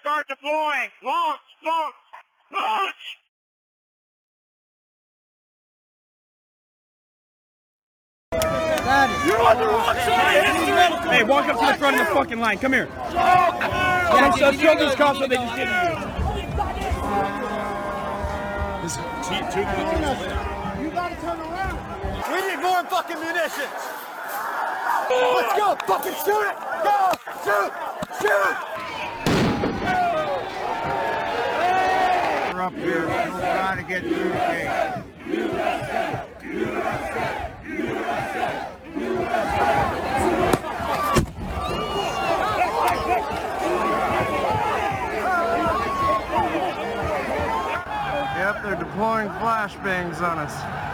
start deploying. Launch, launch, launch! Hey, walk up to the front of the fucking line. Come here. Let's let's show these cops what they just did to you. You gotta turn around. We need more fucking munitions. Let's go. Fucking shoot it. Go. Shoot. Shoot. Up here We're trying to get through the gate. Yep, they're deploying flashbangs on us.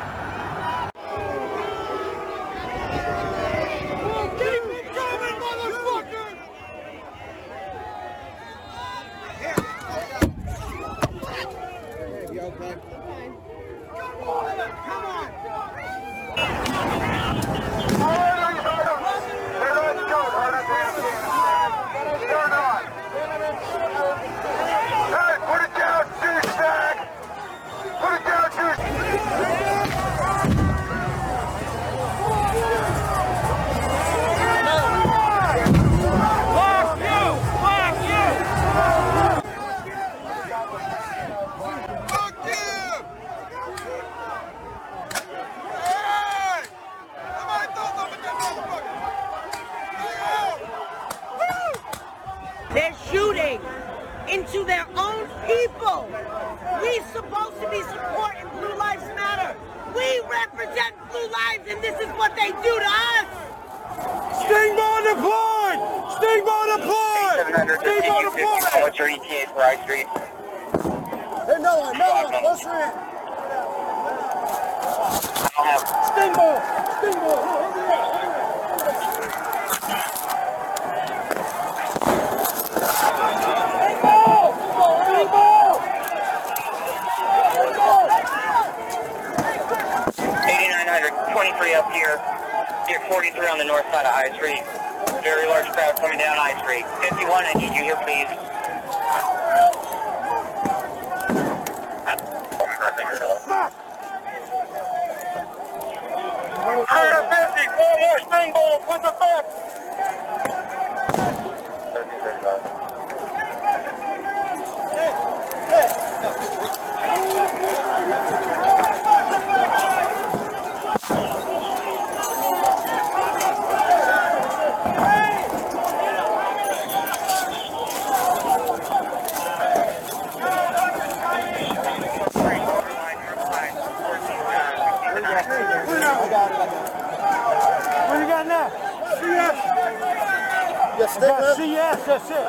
Yes, got CS. That's it.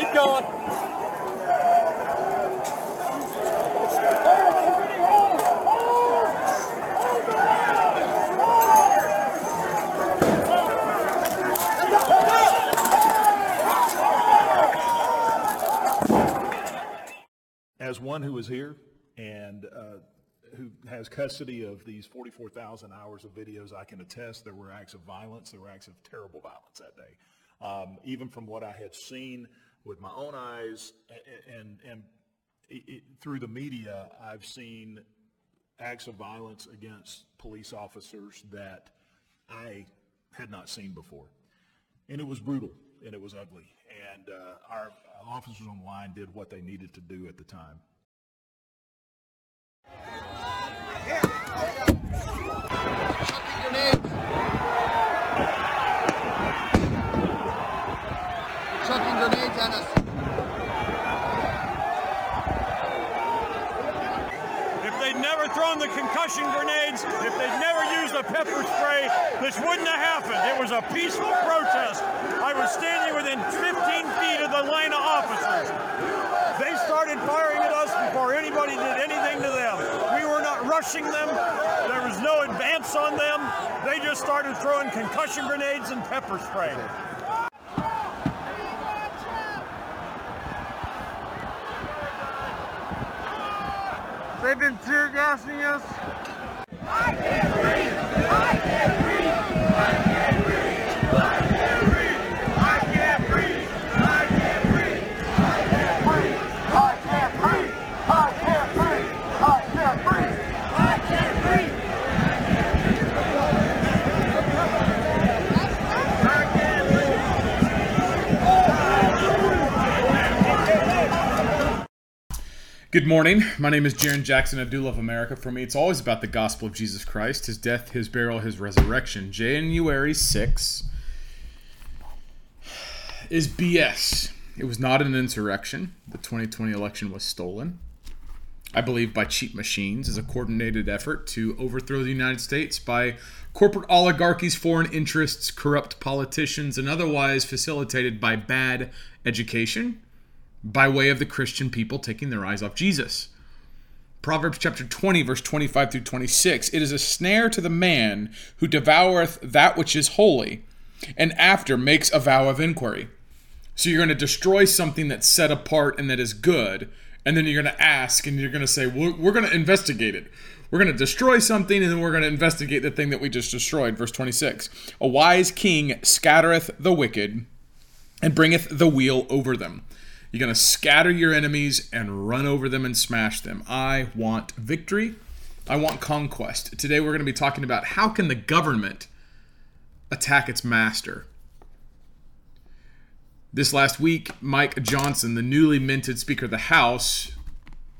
Keep going. as one who is here and who has custody of these 44,000 hours of videos, I can attest there were acts of violence. There were acts of terrible violence that day. Um, even from what I had seen with my own eyes and, and it, it, through the media, I've seen acts of violence against police officers that I had not seen before. And it was brutal and it was ugly. And uh, our officers on the line did what they needed to do at the time. The concussion grenades, if they'd never used the pepper spray, this wouldn't have happened. It was a peaceful protest. I was standing within 15 feet of the line of officers. They started firing at us before anybody did anything to them. There was no advance on them. They just started throwing concussion grenades and pepper spray. They've been tear gassing us. I can't breathe. I can't breathe. I can't breathe. I can't breathe. Good morning. My name is Jarrin Jackson, Abdullah of America. For me, it's always about the gospel of Jesus Christ, his death, his burial, his resurrection. January 6 is BS. It was not an insurrection. The 2020 election was stolen. I believe by cheap machines as a coordinated effort to overthrow the United States by corporate oligarchies, foreign interests, corrupt politicians, and otherwise facilitated by bad education by way of the Christian people taking their eyes off Jesus. Proverbs chapter 20, verse 25 through 26 It is a snare to the man who devoureth that which is holy, and after makes a vow of inquiry. So you're going to destroy something that's set apart and that is good, and then you're going to ask and you're going to say, we're, we're going to investigate it. We're going to destroy something and then we're going to investigate the thing that we just destroyed. Verse 26 A wise king scattereth the wicked and bringeth the wheel over them. You're going to scatter your enemies and run over them and smash them. I want victory. I want conquest. Today we're going to be talking about how can the government attack its master. This last week, Mike Johnson, the newly minted Speaker of the House,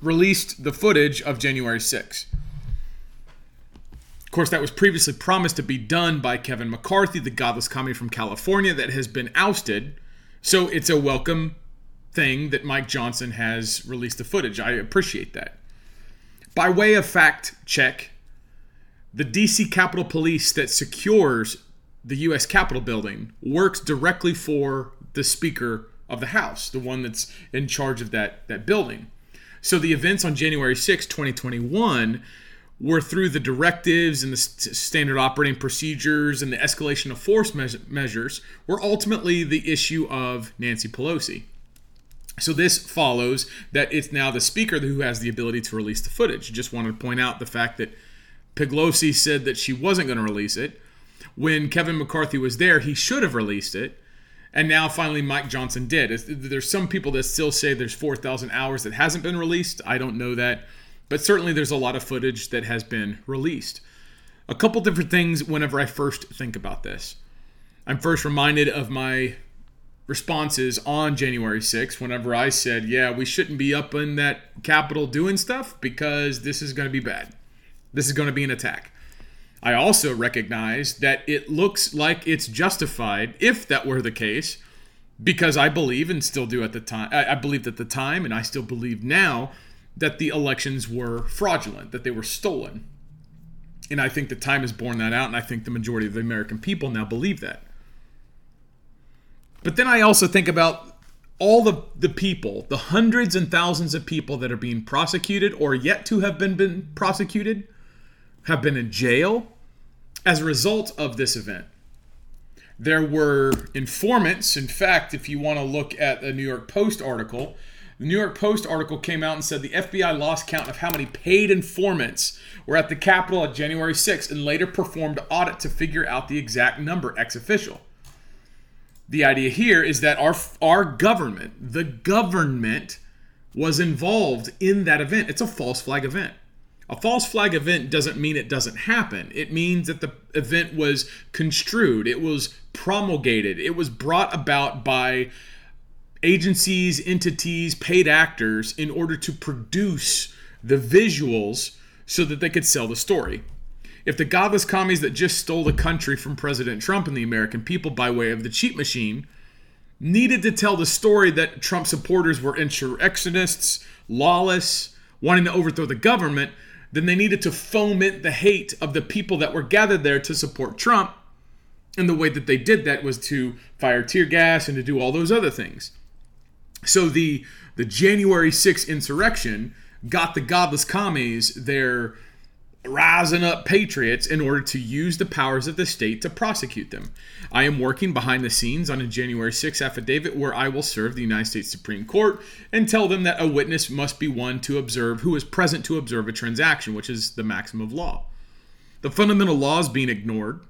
released the footage of January 6. Of course, that was previously promised to be done by Kevin McCarthy, the godless commie from California that has been ousted. So it's a welcome thing that Mike Johnson has released the footage. I appreciate that. By way of fact check, the DC Capitol Police that secures the U.S. Capitol building works directly for the Speaker of the House, the one that's in charge of that, that building. So the events on January 6, 2021 were through the directives and the st- standard operating procedures and the escalation of force me- measures were ultimately the issue of Nancy Pelosi. So this follows that it's now the speaker who has the ability to release the footage. Just wanted to point out the fact that Pelosi said that she wasn't going to release it. When Kevin McCarthy was there, he should have released it. And now finally Mike Johnson did. There's some people that still say there's 4,000 hours that hasn't been released. I don't know that. But certainly there's a lot of footage that has been released. A couple different things whenever I first think about this. I'm first reminded of my responses on January 6th whenever I said, yeah, we shouldn't be up in that Capitol doing stuff because this is going to be bad. This is going to be an attack. I also recognize that it looks like it's justified if that were the case because I believe and still do at the time I believed at the time and I still believe now that the elections were fraudulent, that they were stolen. And I think the time has borne that out and I think the majority of the American people now believe that. But then I also think about all the, the people, the hundreds and thousands of people that are being prosecuted or yet to have been, been prosecuted, have been in jail as a result of this event. There were informants. In fact, if you want to look at the New York Post article, the New York Post article came out and said the FBI lost count of how many paid informants were at the Capitol on January 6th and later performed audit to figure out the exact number ex official the idea here is that our our government, the government, was involved in that event. It's a false flag event. A false flag event doesn't mean it doesn't happen. It means that the event was construed, it was promulgated, it was brought about by agencies, entities, paid actors in order to produce the visuals so that they could sell the story. If the godless commies that just stole the country from President Trump and the American people by way of the cheat machine needed to tell the story that Trump supporters were insurrectionists, lawless, wanting to overthrow the government, then they needed to foment the hate of the people that were gathered there to support Trump. And the way that they did that was to fire tear gas and to do all those other things. So the the January 6th insurrection got the godless commies their rising up patriots in order to use the powers of the state to prosecute them. I am working behind the scenes on a January 6 affidavit where I will serve the United States Supreme Court and tell them that a witness must be one to observe who is present to observe a transaction, which is the maxim of law. The fundamental law is being ignored.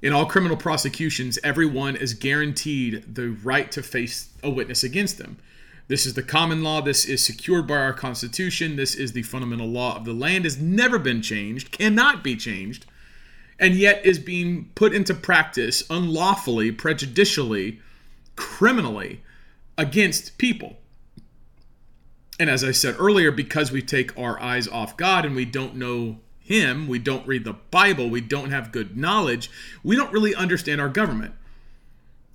In all criminal prosecutions, everyone is guaranteed the right to face a witness against them. This is the common law. This is secured by our Constitution. This is the fundamental law of the land. Has never been changed, cannot be changed, and yet is being put into practice unlawfully, prejudicially, criminally against people. And as I said earlier, because we take our eyes off God and we don't know Him, we don't read the Bible, we don't have good knowledge, we don't really understand our government.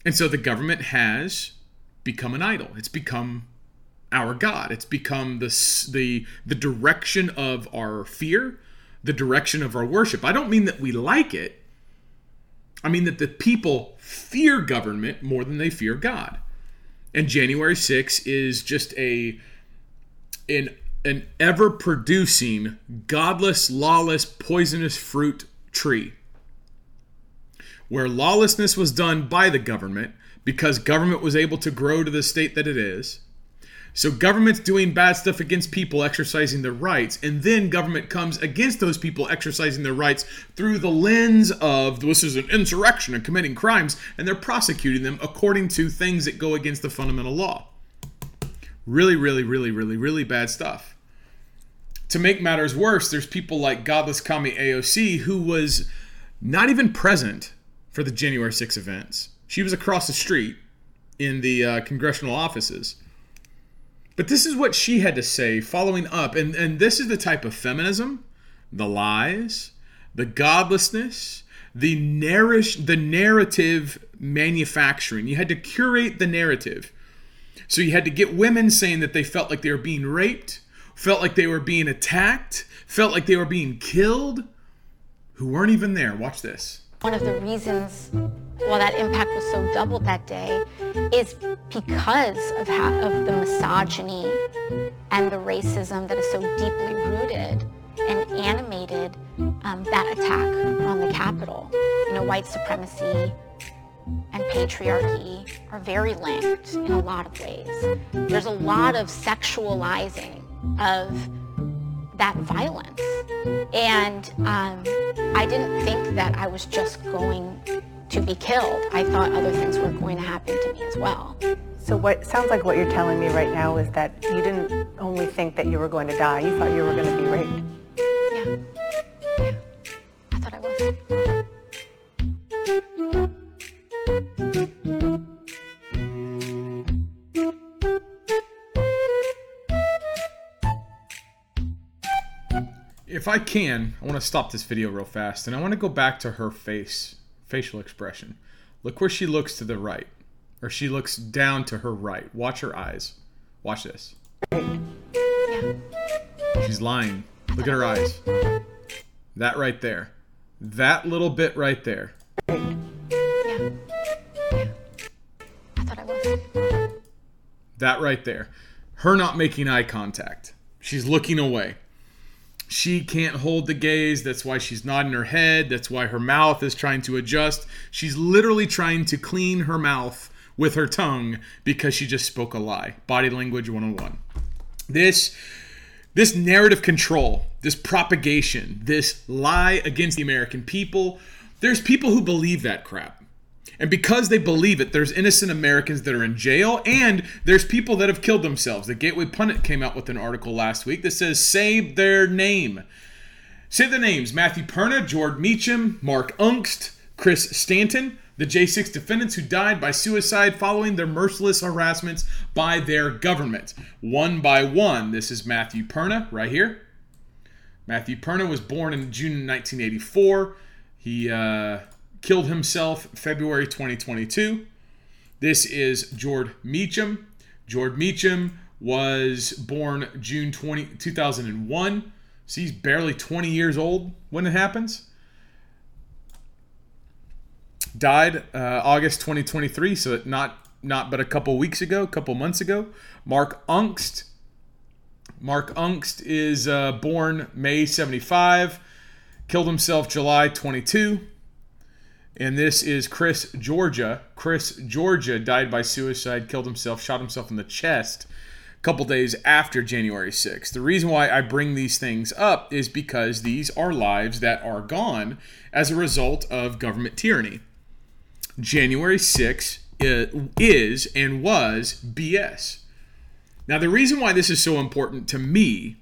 And so the government has become an idol. It's become our God. It's become the the the direction of our fear, the direction of our worship. I don't mean that we like it. I mean that the people fear government more than they fear God. And January 6 is just a an an ever producing godless, lawless, poisonous fruit tree. Where lawlessness was done by the government because government was able to grow to the state that it is. So government's doing bad stuff against people exercising their rights, and then government comes against those people exercising their rights through the lens of this is an insurrection and committing crimes, and they're prosecuting them according to things that go against the fundamental law. Really, really, really, really, really bad stuff. To make matters worse, there's people like Godless Kami AOC who was not even present for the January 6 events she was across the street in the uh, congressional offices. But this is what she had to say following up. And, and this is the type of feminism, the lies, the godlessness, the, narr- the narrative manufacturing. You had to curate the narrative. So you had to get women saying that they felt like they were being raped, felt like they were being attacked, felt like they were being killed, who weren't even there. Watch this. One of the reasons why that impact was so doubled that day is because of, how, of the misogyny and the racism that is so deeply rooted and animated um, that attack on the Capitol. You know, white supremacy and patriarchy are very linked in a lot of ways. There's a lot of sexualizing of that violence. And um, I didn't think that I was just going to be killed. I thought other things were going to happen to me as well. So what sounds like what you're telling me right now is that you didn't only think that you were going to die, you thought you were going to be raped. Yeah. Yeah. I thought I was. if I can, I want to stop this video real fast and I want to go back to her face, facial expression. Look where she looks to the right, or she looks down to her right. Watch her eyes. Watch this. She's lying. Look at her eyes. That right there. That little bit right there. Yeah. Yeah. I thought I was. That right there. Her not making eye contact. She's looking away. She can't hold the gaze. That's why she's nodding her head. That's why her mouth is trying to adjust. She's literally trying to clean her mouth with her tongue because she just spoke a lie. Body language 101. This this narrative control, this propagation, this lie against the American people, there's people who believe that crap. And because they believe it, there's innocent Americans that are in jail, and there's people that have killed themselves. The Gateway Pundit came out with an article last week that says, Say their name. Say the names Matthew Perna, George Meacham, Mark Ungst, Chris Stanton, the J6 defendants who died by suicide following their merciless harassments by their government. One by one, this is Matthew Perna right here. Matthew Perna was born in June 1984. He, uh, killed himself February 2022. This is George Meacham. George Meacham was born June 20, 2001. So he's barely 20 years old when it happens. Died uh, August 2023, so not not but a couple weeks ago, a couple months ago. Mark Ungst Mark Ungst is uh, born May 75, killed himself July 22. And this is Chris Georgia. Chris Georgia died by suicide, killed himself, shot himself in the chest a couple days after January 6th. The reason why I bring these things up is because these are lives that are gone as a result of government tyranny. January 6th uh, is and was BS. Now, the reason why this is so important to me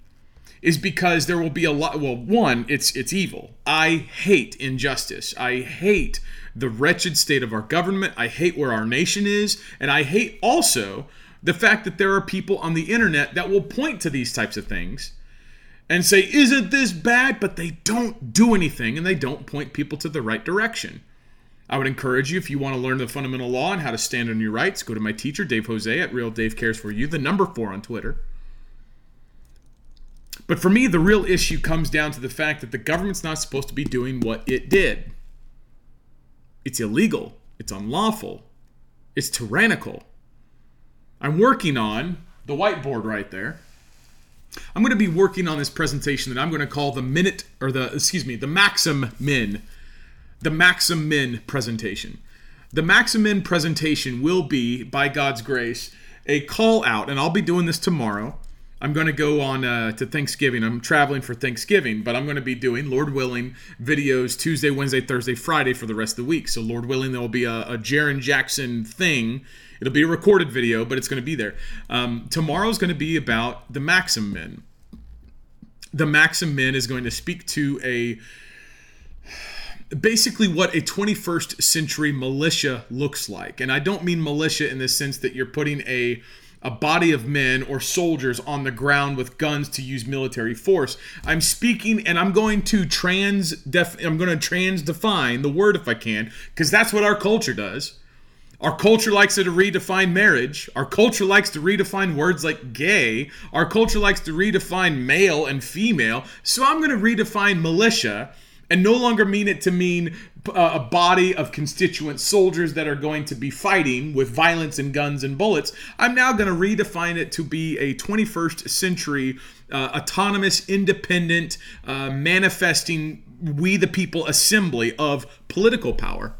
is because there will be a lot well one it's it's evil. I hate injustice. I hate the wretched state of our government. I hate where our nation is. And i hate also the fact that there are people on the internet that will point to these types of things and say isn't this bad? But they don't do anything and they don't point people to the right direction. I would encourage you, if you want to learn the fundamental law and how to stand on your rights, go to my teacher, Dave Jose, at Real Dave Cares for You, the number four on Twitter. But for me, the real issue comes down to the fact that the government's not supposed to be doing what it did. It's illegal, it's unlawful, it's tyrannical. I'm working on the whiteboard right there. I'm going to be working on this presentation that I'm going to call the minute, or the, excuse me, the Maxim Min. The Maxim Min presentation. The Maxim Min presentation will be, by God's grace, a call out, and I'll be doing this tomorrow I'm going to go on uh, to Thanksgiving. I'm traveling for Thanksgiving, but I'm going to be doing, Lord willing, videos Tuesday, Wednesday, Thursday, Friday for the rest of the week. So, Lord willing, there will be a, a Jarrin Jackson thing. It'll be a recorded video, but it's going to be there. Um, tomorrow is going to be about the Maxim Men. The Maxim Men is going to speak to a basically what a 21st century militia looks like. And I don't mean militia in the sense that you're putting a a body of men or soldiers on the ground with guns to use military force. I'm speaking and I'm going to trans def I'm going to trans define the word if I can because that's what our culture does. Our culture likes to redefine marriage. Our culture likes to redefine words like gay. Our culture likes to redefine male and female. So I'm going to redefine militia and no longer mean it to mean a body of constituent soldiers that are going to be fighting with violence and guns and bullets. I'm now going to redefine it to be a 21st century uh, autonomous, independent, uh, manifesting we the people assembly of political power.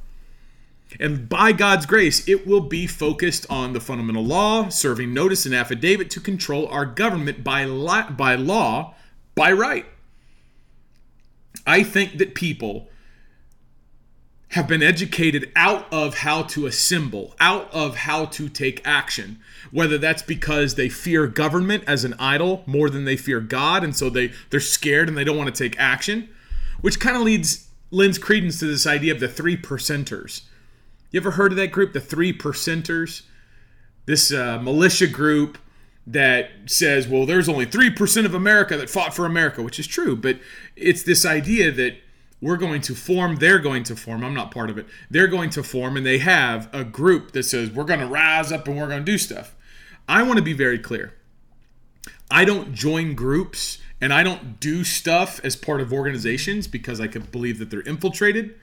And by God's grace, it will be focused on the fundamental law, serving notice and affidavit to control our government by, li- by law, by right. I think that people have been educated out of how to assemble, out of how to take action. Whether that's because they fear government as an idol more than they fear God, and so they, they're scared and they don't want to take action, which kind of leads lends credence to this idea of the three percenters. You ever heard of that group, the three percenters? This uh, militia group that says, well, there's only 3% of America that fought for America, which is true, but it's this idea that we're going to form, they're going to form, I'm not part of it, they're going to form, and they have a group that says, we're going to rise up and we're going to do stuff. I want to be very clear. I don't join groups and I don't do stuff as part of organizations because I could believe that they're infiltrated.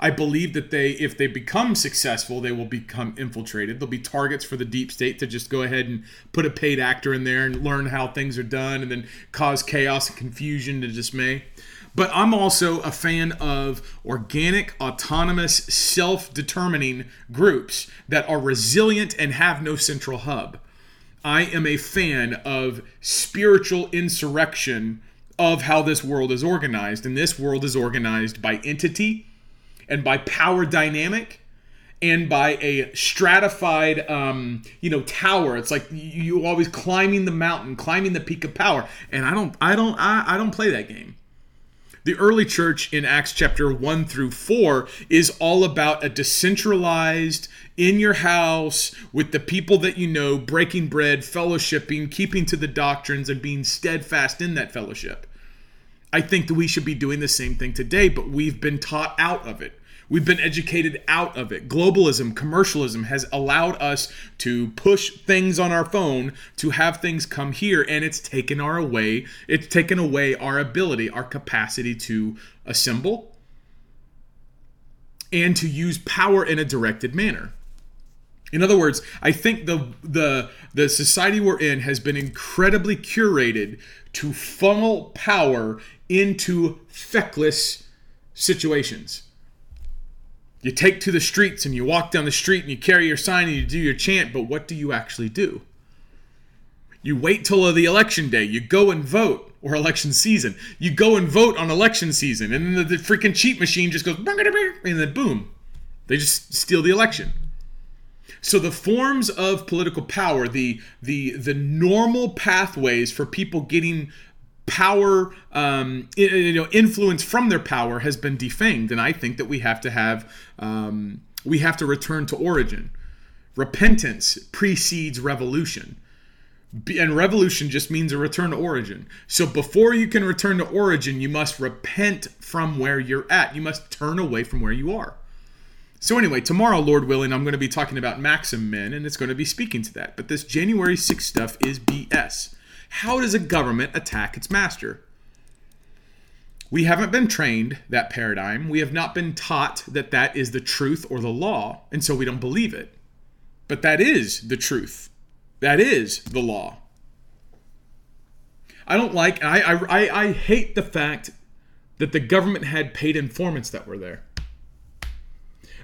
I believe that they, if they become successful, they will become infiltrated. They'll be targets for the deep state to just go ahead and put a paid actor in there and learn how things are done and then cause chaos and confusion and dismay. But I'm also a fan of organic, autonomous, self determining groups that are resilient and have no central hub. I am a fan of spiritual insurrection of how this world is organized. And this world is organized by entity and by power dynamic and by a stratified um, you know tower it's like you always climbing the mountain climbing the peak of power and i don't i don't I, I don't play that game the early church in acts chapter 1 through 4 is all about a decentralized in your house with the people that you know breaking bread fellowshipping keeping to the doctrines and being steadfast in that fellowship I think that we should be doing the same thing today, but we've been taught out of it. We've been educated out of it. Globalism, commercialism has allowed us to push things on our phone to have things come here, and it's taken our away. It's taken away our ability, our capacity to assemble and to use power in a directed manner. In other words, I think the the the society we're in has been incredibly curated to funnel power into feckless situations. You take to the streets and you walk down the street and you carry your sign and you do your chant, but what do you actually do? You wait till the election day. You go and vote, or election season. You go and vote on election season, and then the, the freaking cheat machine just goes, and then boom, they just steal the election. So the forms of political power, the the the normal pathways for people getting power, um, you know, influence from their power has been defanged, and I think that we have to have um, we have to return to origin. Repentance precedes revolution. And revolution just means a return to origin. So before you can return to origin, you must repent from where you're at. You must turn away from where you are. So anyway, tomorrow, Lord willing, I'm going to be talking about Maxim Men, and it's going to be speaking to that. But this January 6th stuff is BS. How does a government attack its master? We haven't been trained that paradigm. We have not been taught that that is the truth or the law, and so we don't believe it. But that is the truth. That is the law. I don't like, I, I, I hate the fact that the government had paid informants that were there.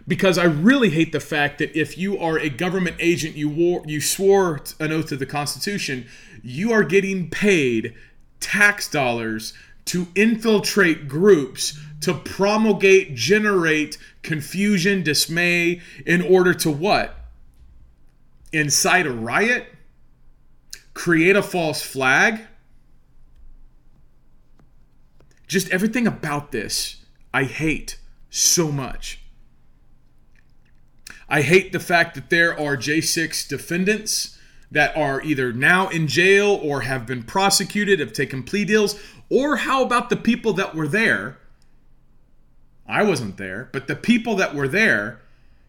Because I really hate the fact that if you are a government agent, you wore, you swore an oath to the Constitution, you are getting paid tax dollars to infiltrate groups to promulgate, generate confusion, dismay in order to what? incite a riot, create a false flag. Just everything about this, I hate so much. I hate the fact that there are J6 defendants that are either now in jail or have been prosecuted, have taken plea deals, or how about the people that were there? I wasn't there, but the people that were there,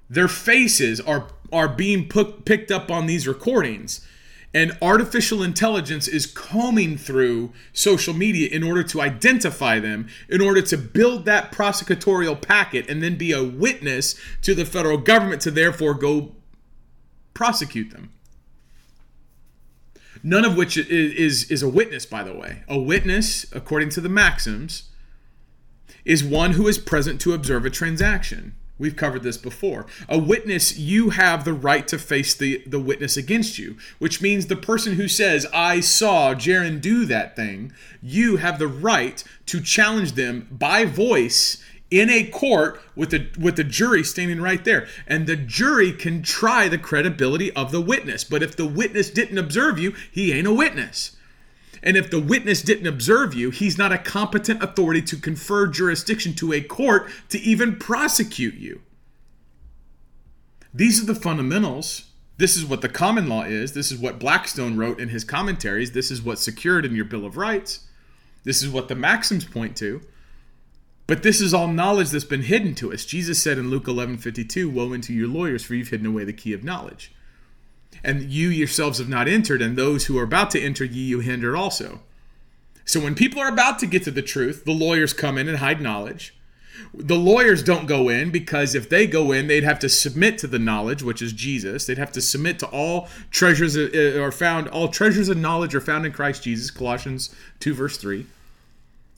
their faces are are being put, picked up on these recordings. And artificial intelligence is combing through social media in order to identify them, in order to build that prosecutorial packet, and then be a witness to the federal government to therefore go prosecute them. None of which is, is, is a witness, by the way. A witness, according to the maxims, is one who is present to observe a transaction. We've covered this before. A witness, you have the right to face the, the witness against you, which means the person who says, I saw Jarrin do that thing, you have the right to challenge them by voice in a court with the with the jury standing right there and the jury can try the credibility of the witness but if the witness didn't observe you he ain't a witness and if the witness didn't observe you, he's not a competent authority to confer jurisdiction to a court to even prosecute you. These are the fundamentals. This is what the common law is. This is what Blackstone wrote in his commentaries. This is what's secured in your Bill of Rights. This is what the maxims point to. But this is all knowledge that's been hidden to us. Jesus said in Luke 11 52, Woe unto your lawyers, for you've hidden away the key of knowledge and you yourselves have not entered, and those who are about to enter ye you hindered also. So when people are about to get to the truth, the lawyers come in and hide knowledge. The lawyers don't go in because if they go in, they'd have to submit to the knowledge, which is Jesus. They'd have to submit to all treasures uh, are found, all treasures of knowledge are found in Christ Jesus. Colossians two verse three.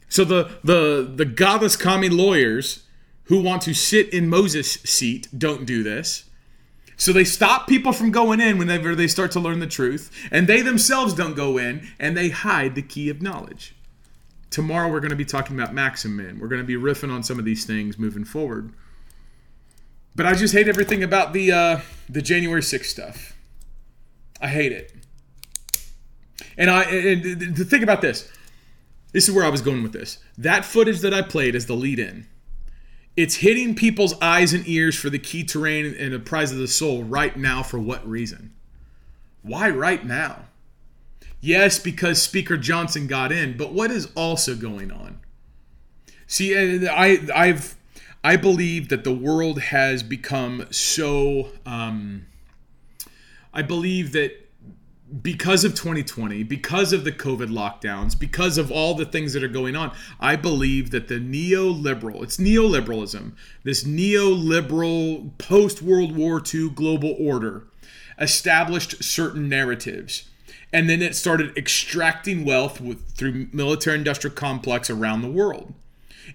So the the the godless commie lawyers who want to sit in Moses' seat don't do this. So they stop people from going in whenever they start to learn the truth, and they themselves don't go in, and they hide the key of knowledge. Tomorrow we're going to be talking about Maxim Men. We're going to be riffing on some of these things moving forward. But I just hate everything about the uh, the January 6th stuff. I hate it. And I and to think about this. This is where I was going with this. That footage that I played is the lead in. It's hitting people's eyes and ears for the key terrain and the prize of the soul right now for what reason? Why right now? Yes, because Speaker Johnson got in, but what is also going on? See, I, I've, I believe that the world has become so. Um, I believe that because of 2020, because of the COVID lockdowns, because of all the things that are going on, I believe that the neoliberal, it's neoliberalism, this neoliberal post World War II global order established certain narratives. And then it started extracting wealth with, through military industrial complex around the world.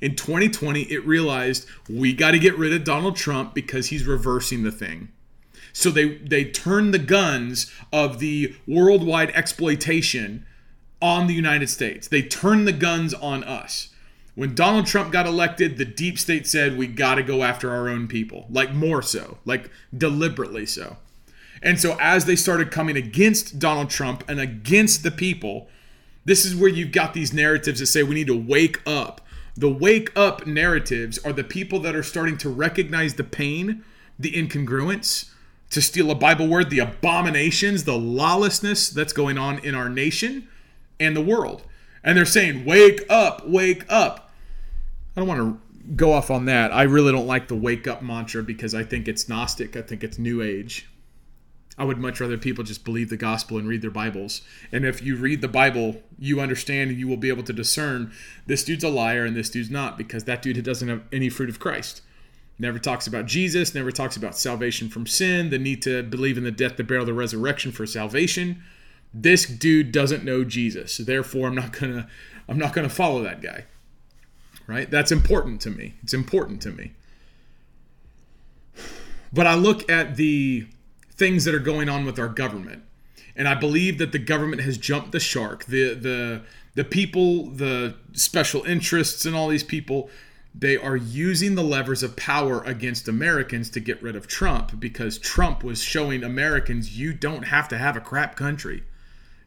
In 2020, it realized we got to get rid of Donald Trump because he's reversing the thing. So they they turned the guns of the worldwide exploitation on the United States. They turned the guns on us. When Donald Trump got elected, the deep state said we got to go after our own people, like more so, like deliberately so. And so as they started coming against Donald Trump and against the people, this is where you've got these narratives that say we need to wake up. The wake up narratives are the people that are starting to recognize the pain, the incongruence, to steal a Bible word, the abominations, the lawlessness that's going on in our nation and the world. And they're saying, wake up, wake up. I don't want to go off on that. I really don't like the wake up mantra because I think it's Gnostic. I think it's New Age. I would much rather people just believe the gospel and read their Bibles. And if you read the Bible, you understand and you will be able to discern this dude's a liar and this dude's not because that dude doesn't have any fruit of Christ never talks about Jesus, never talks about salvation from sin, the need to believe in the death, the burial, the resurrection for salvation. This dude doesn't know Jesus. Therefore, I'm not to I'm not to follow that guy. Right? That's important to me. It's important to me. But I look at the things that are going on with our government, and I believe that the government has jumped the shark. The the the people, the special interests and all these people they are using the levers of power against Americans to get rid of Trump because Trump was showing Americans you don't have to have a crap country.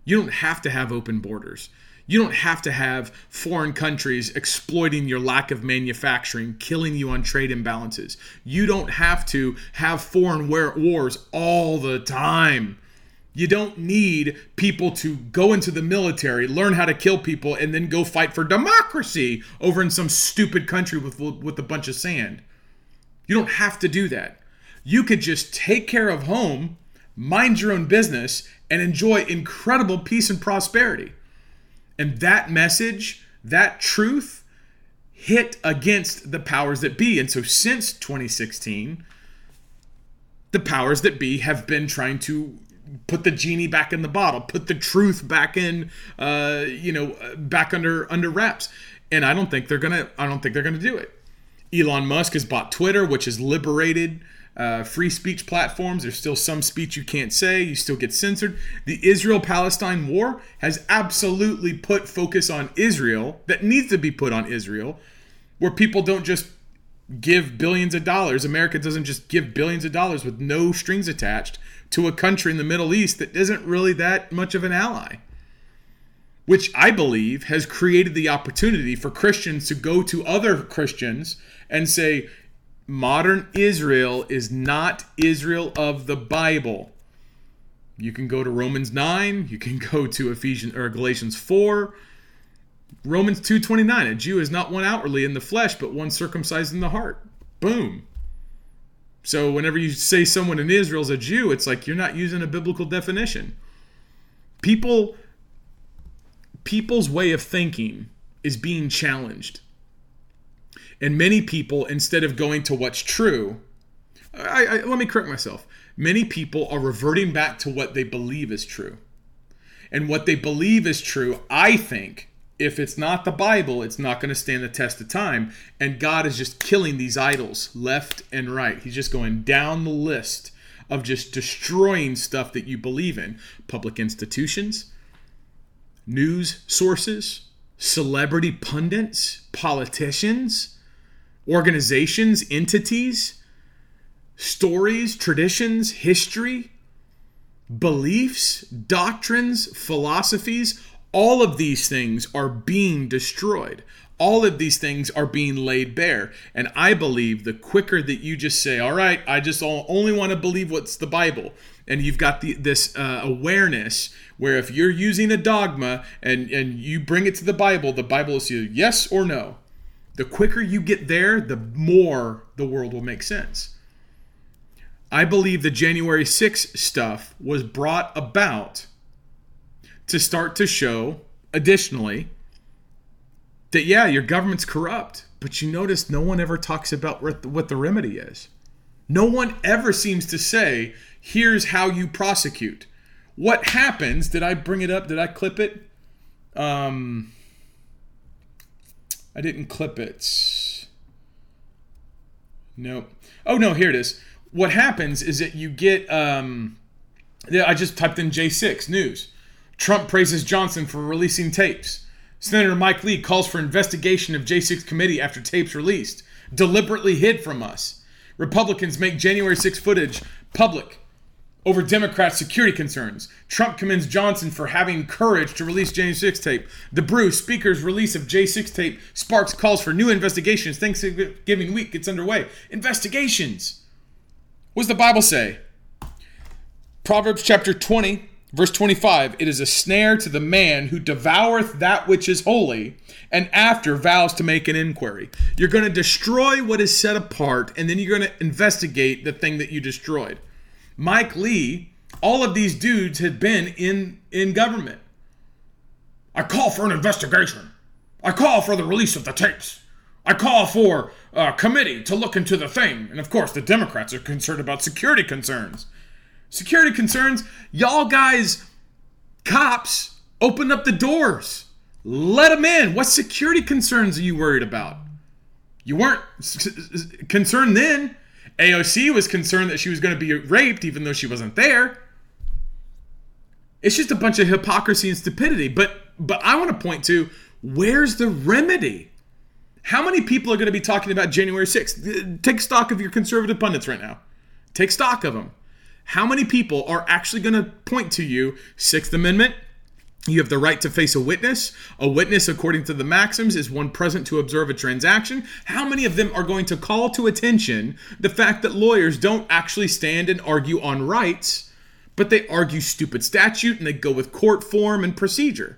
You don't have to have open borders. You don't have to have foreign countries exploiting your lack of manufacturing, killing you on trade imbalances. You don't have to have foreign wars all the time. You don't need people to go into the military, learn how to kill people, and then go fight for democracy over in some stupid country with, with a bunch of sand. You don't have to do that. You could just take care of home, mind your own business, and enjoy incredible peace and prosperity. And that message, that truth, hit against the powers that be. And so since 2016, the powers that be have been trying to put the genie back in the bottle, put the truth back in, uh, you know, back under under wraps. And I don't think they're gonna. I don't think they're gonna do it. Elon Musk has bought Twitter, which has liberated uh, free speech platforms. There's still some speech you can't say. You still get censored. The Israel-Palestine war has absolutely put focus on Israel that needs to be put on Israel, where people don't just give billions of dollars. America doesn't just give billions of dollars with no strings attached to a country in the Middle East that isn't really that much of an ally. Which I believe has created the opportunity for Christians to go to other Christians and say, modern Israel is not Israel of the Bible. You can go to Romans 9, you can go to Ephesians or Galatians 4. Romans 2:29, a Jew is not one outwardly in the flesh, but one circumcised in the heart. Boom. So whenever you say someone in Israel is a Jew, it's like you're not using a biblical definition. People people's way of thinking is being challenged. And many people instead of going to what's true, I, I, let me correct myself. Many people are reverting back to what they believe is true. And what they believe is true, I think, if it's not the Bible, it's not going to stand the test of time. And God is just killing these idols left and right. He's just going down the list of just destroying stuff that you believe in public institutions, news sources, celebrity pundits, politicians, organizations, entities, stories, traditions, history, beliefs, doctrines, philosophies all of these things are being destroyed. All of these things are being laid bare. And I believe the quicker that you just say, all right, I just only want to believe what's the Bible, and you've got the, this uh, awareness where if you're using a dogma and, and you bring it to the Bible, the Bible will say yes or no. The quicker you get there, the more the world will make sense. I believe the January 6th stuff was brought about to start to show, additionally, that yeah, your government's corrupt, but you notice no one ever talks about what the, remedy is. No one ever seems to say, here's how you prosecute. What happens? Did I bring it up? Did I clip it? Um, I didn't clip it. Nope. Oh no, here it is. What happens is that you get um I just typed in J6 news. Trump praises Johnson for releasing tapes. Senator Mike Lee calls for investigation of J6 committee after tapes released, deliberately hid from us. Republicans make January 6 footage public over Democrats' security concerns. Trump commends Johnson for having courage to release January 6 tape. The Brew Speaker's release of J6 tape sparks calls for new investigations. Thanksgiving week gets underway. Investigations. What does the Bible say? Proverbs chapter 20, verse 25 It is a snare to the man who devoureth that which is holy, and after vows to make an inquiry. You're going to destroy what is set apart, and then you're going to investigate the thing that you destroyed. Mike Lee, all of these dudes had been in, in government. I call for an investigation. I call for the release of the tapes. I call for a committee to look into the thing. And of course, the Democrats are concerned about security concerns. Security concerns, y'all guys, cops, open up the doors. Let them in. What security concerns are you worried about? You weren't concerned then. AOC was concerned that she was going to be raped even though she wasn't there. It's just a bunch of hypocrisy and stupidity. But but I want to point to where's the remedy? How many people are going to be talking about January 6th? Take stock of your conservative pundits right now. Take stock of them. How many people are actually going to point to you Sixth Amendment, you have the right to face a witness. A witness, according to the maxims, is one present to observe a transaction. How many of them are going to call to attention the fact that lawyers don't actually stand and argue on rights, but they argue stupid statute and they go with court form and procedure?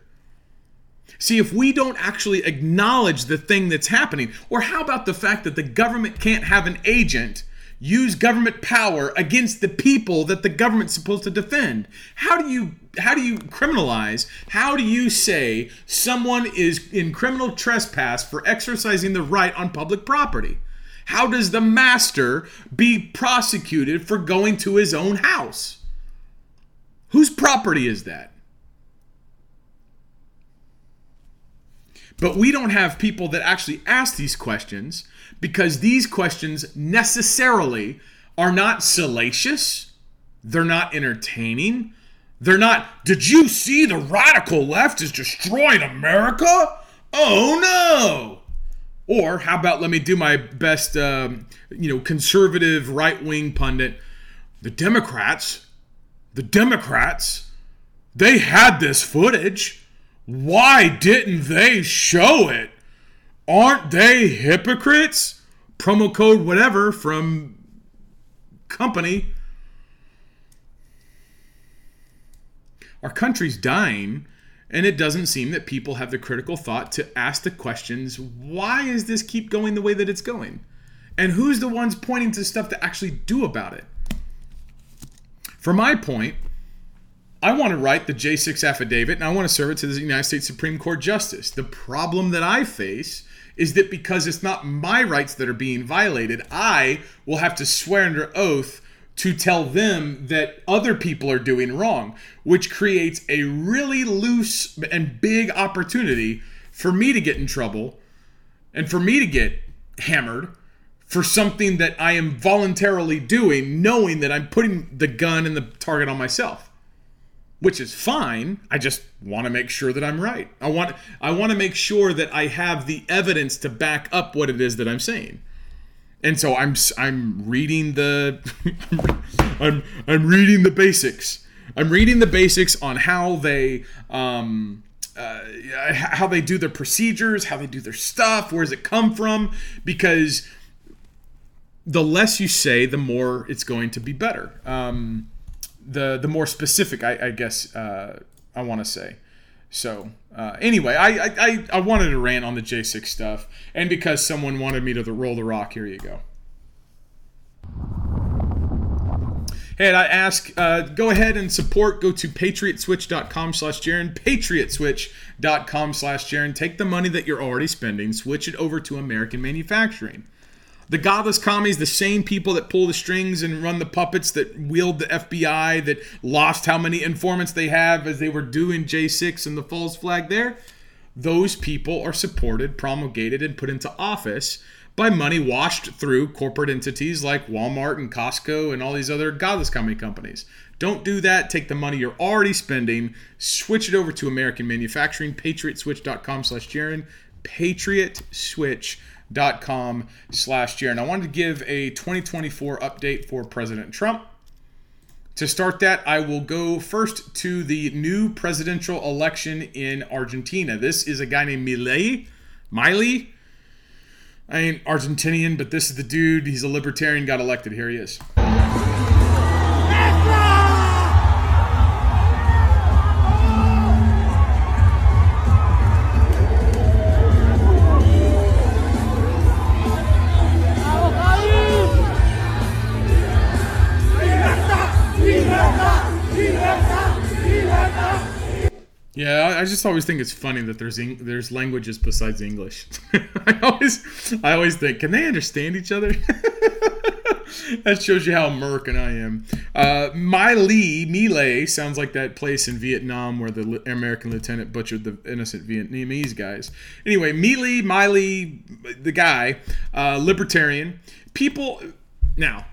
See, if we don't actually acknowledge the thing that's happening, or how about the fact that the government can't have an agent use government power against the people that the government's supposed to defend. How do you how do you criminalize? How do you say someone is in criminal trespass for exercising the right on public property? How does the master be prosecuted for going to his own house? Whose property is that? But we don't have people that actually ask these questions because these questions necessarily are not salacious, they're not entertaining, they're not, did you see the radical left is destroying America? Oh no! Or how about let me do my best, um, you know, conservative right wing pundit? The Democrats, the Democrats, they had this footage. Why didn't they show it? Aren't they hypocrites? Promo code whatever from company. Our country's dying, and it doesn't seem that people have the critical thought to ask the questions why is this keep going the way that it's going? And who's the ones pointing to stuff to actually do about it? For my point, I want to write the J6 affidavit and I want to serve it to the United States Supreme Court Justice. The problem that I face is that because it's not my rights that are being violated, I will have to swear under oath to tell them that other people are doing wrong, which creates a really loose and big opportunity for me to get in trouble and for me to get hammered for something that I am voluntarily doing, knowing that I'm putting the gun and the target on myself which is fine. I just want to make sure that I'm right. I want I want to make sure that I have the evidence to back up what it is that I'm saying. And so I'm I'm reading the I'm I'm reading the basics. I'm reading the basics on how they um uh, how they do their procedures, how they do their stuff, where does it come from? Because the less you say, the more it's going to be better. Um, the the more specific, I, I guess uh, I want to say. So uh, anyway, I, I I wanted to rant on the J6 stuff, and because someone wanted me to roll the rock, here you go. Hey, and I ask, uh, go ahead and support. Go to patriotswitch.com slash Jarrin, patriotswitch.com slash Jarrin. Take the money that you're already spending, switch it over to American manufacturing. The godless commies, the same people that pull the strings and run the puppets that wield the FBI, that lost how many informants they have as they were doing J6 and the false flag there, those people are supported, promulgated, and put into office by money washed through corporate entities like Walmart and Costco and all these other godless commie companies. Don't do that. Take the money you're already spending, switch it over to American manufacturing, patriotswitch.com slash Jarrin, patriotswitch.com slash Jarrin. I wanted to give a 2024 update for President Trump. To start that, I will go first to the new presidential election in Argentina. This is a guy named Milei. Miley. I ain't Argentinian, but this is the dude. He's a libertarian, got elected. Here he is. I just always think it's funny that there's Eng- there's languages besides English. I always I always think, can they understand each other? that shows you how American I am. Uh, My Li Milei sounds like that place in Vietnam where the American lieutenant butchered the innocent Vietnamese guys. Anyway, Melee, Miley, the guy, uh, libertarian. People now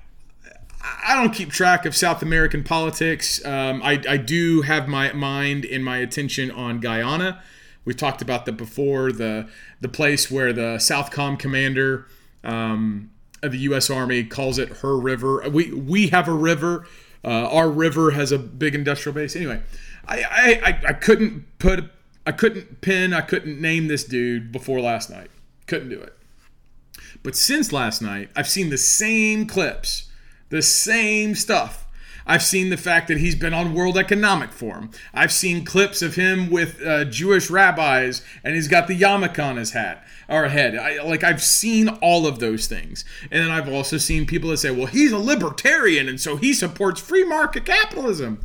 I don't keep track of South American politics. Um, I, I do have my mind and my attention on Guyana. We talked about that before. The the place where the Southcom commander um, of the U.S. Army calls it her river. We we have a river. Uh, our river has a big industrial base. Anyway, I, I, I, I couldn't put I couldn't pin I couldn't name this dude before last night. Couldn't do it. But since last night, I've seen the same clips the same stuff. I've seen the fact that he's been on World Economic Forum. I've seen clips of him with uh, Jewish rabbis, and he's got the yarmulke on his hat or head. I, like I've seen all of those things, and then I've also seen people that say, "Well, he's a libertarian, and so he supports free market capitalism."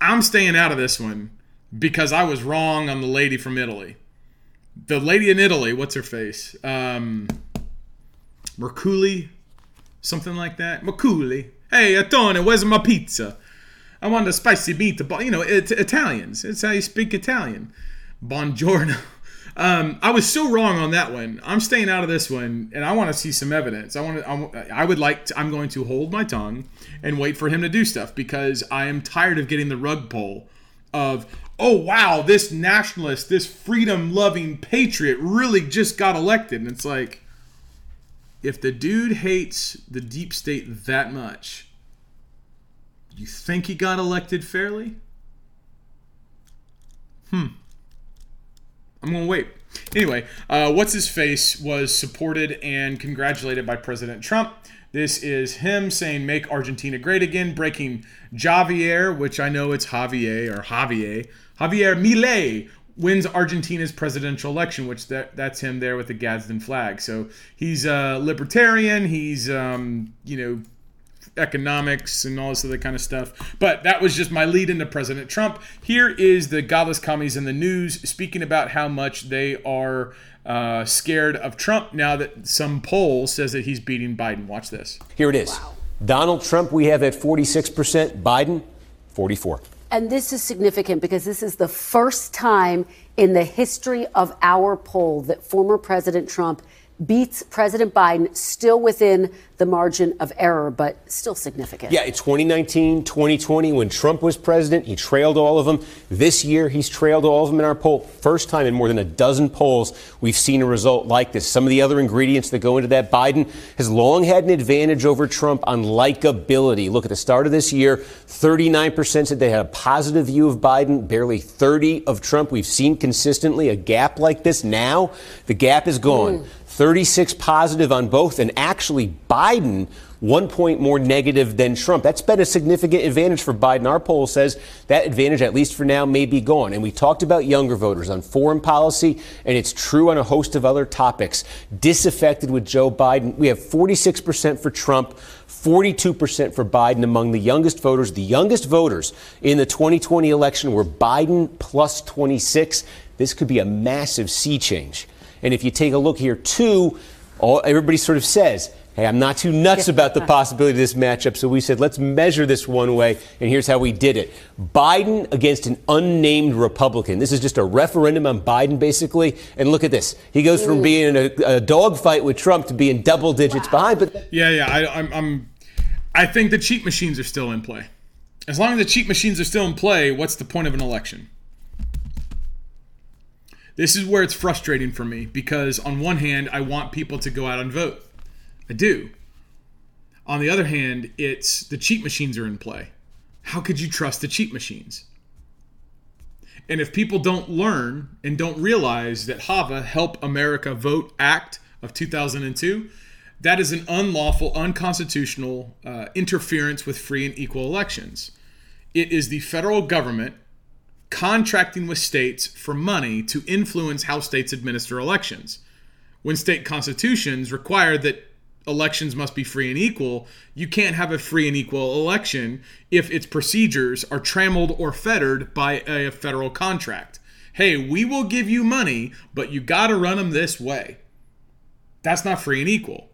I'm staying out of this one because I was wrong on the lady from Italy. The lady in Italy, what's her face? Um, something like that. Merculi. Hey, Atone, where's my pizza? I want a spicy meatball. You know, it's Italians. It's how you speak Italian. Buongiorno. Um, I was so wrong on that one. I'm staying out of this one, and I want to see some evidence. I want to. I, I would like. To, I'm going to hold my tongue and wait for him to do stuff because I am tired of getting the rug pull of. Oh wow, this nationalist, this freedom-loving patriot really just got elected, and it's like, if the dude hates the deep state that much, you think he got elected fairly? Hmm. I'm going to wait. Anyway, uh, what's his face was supported and congratulated by President Trump. This is him saying "Make Argentina Great Again," breaking Javier, which I know it's Javier or Javier. Javier Milei wins Argentina's presidential election, which that that's him there with the Gadsden flag. So he's a libertarian. He's um, you know economics and all this other kind of stuff. But that was just my lead into President Trump. Here is the godless commies in the news speaking about how much they are uh, scared of Trump now that some poll says that he's beating Biden. Watch this. Here it is. Donald Trump, we have at 46%, Biden, 44. And this is significant because this is the first time in the history of our poll that former President Trump beats President Biden still within the margin of error, but still significant. Yeah, 2019, 2020, when Trump was president, he trailed all of them. This year, he's trailed all of them in our poll. First time in more than a dozen polls we've seen a result like this. Some of the other ingredients that go into that, Biden has long had an advantage over Trump on likability. Look at the start of this year, 39% said they had a positive view of Biden, barely 30 of Trump. We've seen consistently a gap like this. Now, the gap is gone. Hmm. 36 positive on both, and actually Biden one point more negative than Trump. That's been a significant advantage for Biden. Our poll says that advantage, at least for now, may be gone. And we talked about younger voters on foreign policy, and it's true on a host of other topics. Disaffected with Joe Biden. We have 46% for Trump, 42% for Biden among the youngest voters. The youngest voters in the 2020 election were Biden plus 26. This could be a massive sea change. And if you take a look here, too, all, everybody sort of says, hey, I'm not too nuts about the possibility of this matchup. So we said, let's measure this one way. And here's how we did it Biden against an unnamed Republican. This is just a referendum on Biden, basically. And look at this. He goes from being in a, a dogfight with Trump to being double digits behind. But Yeah, yeah. I, I'm, I'm. I think the cheat machines are still in play. As long as the cheat machines are still in play, what's the point of an election? This is where it's frustrating for me because, on one hand, I want people to go out and vote. I do. On the other hand, it's the cheat machines are in play. How could you trust the cheat machines? And if people don't learn and don't realize that HAVA, Help America Vote Act of 2002, that is an unlawful, unconstitutional uh, interference with free and equal elections. It is the federal government contracting with states for money to influence how states administer elections. When state constitutions require that elections must be free and equal, you can't have a free and equal election if its procedures are trammeled or fettered by a federal contract. Hey, we will give you money, but you got to run them this way. That's not free and equal.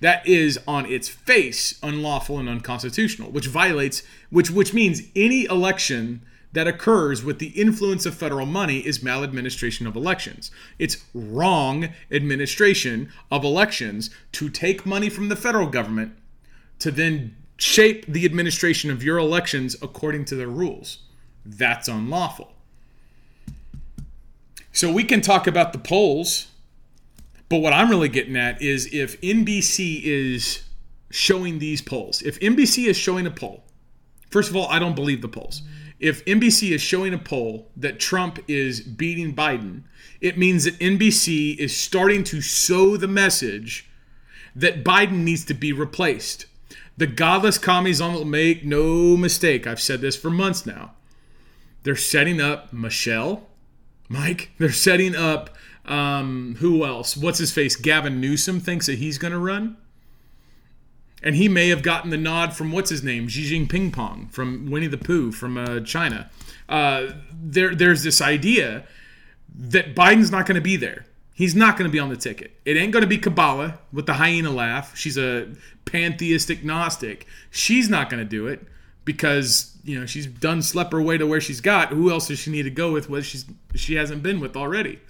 That is on its face unlawful and unconstitutional, which violates which which means any election that occurs with the influence of federal money is maladministration of elections. It's wrong administration of elections to take money from the federal government to then shape the administration of your elections according to their rules. That's unlawful. So we can talk about the polls, but what I'm really getting at is if NBC is showing these polls, if NBC is showing a poll, first of all, I don't believe the polls if NBC is showing a poll that Trump is beating Biden, it means that NBC is starting to sow the message that Biden needs to be replaced. The godless commies on will make no mistake. I've said this for months now. They're setting up Michelle, Mike. They're setting up um, who else? What's his face? Gavin Newsom thinks that he's going to run and he may have gotten the nod from what's his name, Xi Jinping Pong from Winnie the Pooh from uh, China. Uh, there, there's this idea that Biden's not going to be there. He's not going to be on the ticket. It ain't going to be Kabbalah with the hyena laugh. She's a pantheistic Gnostic. She's not going to do it because you know she's done slept her way to where she's got. Who else does she need to go with? What she's she hasn't been with already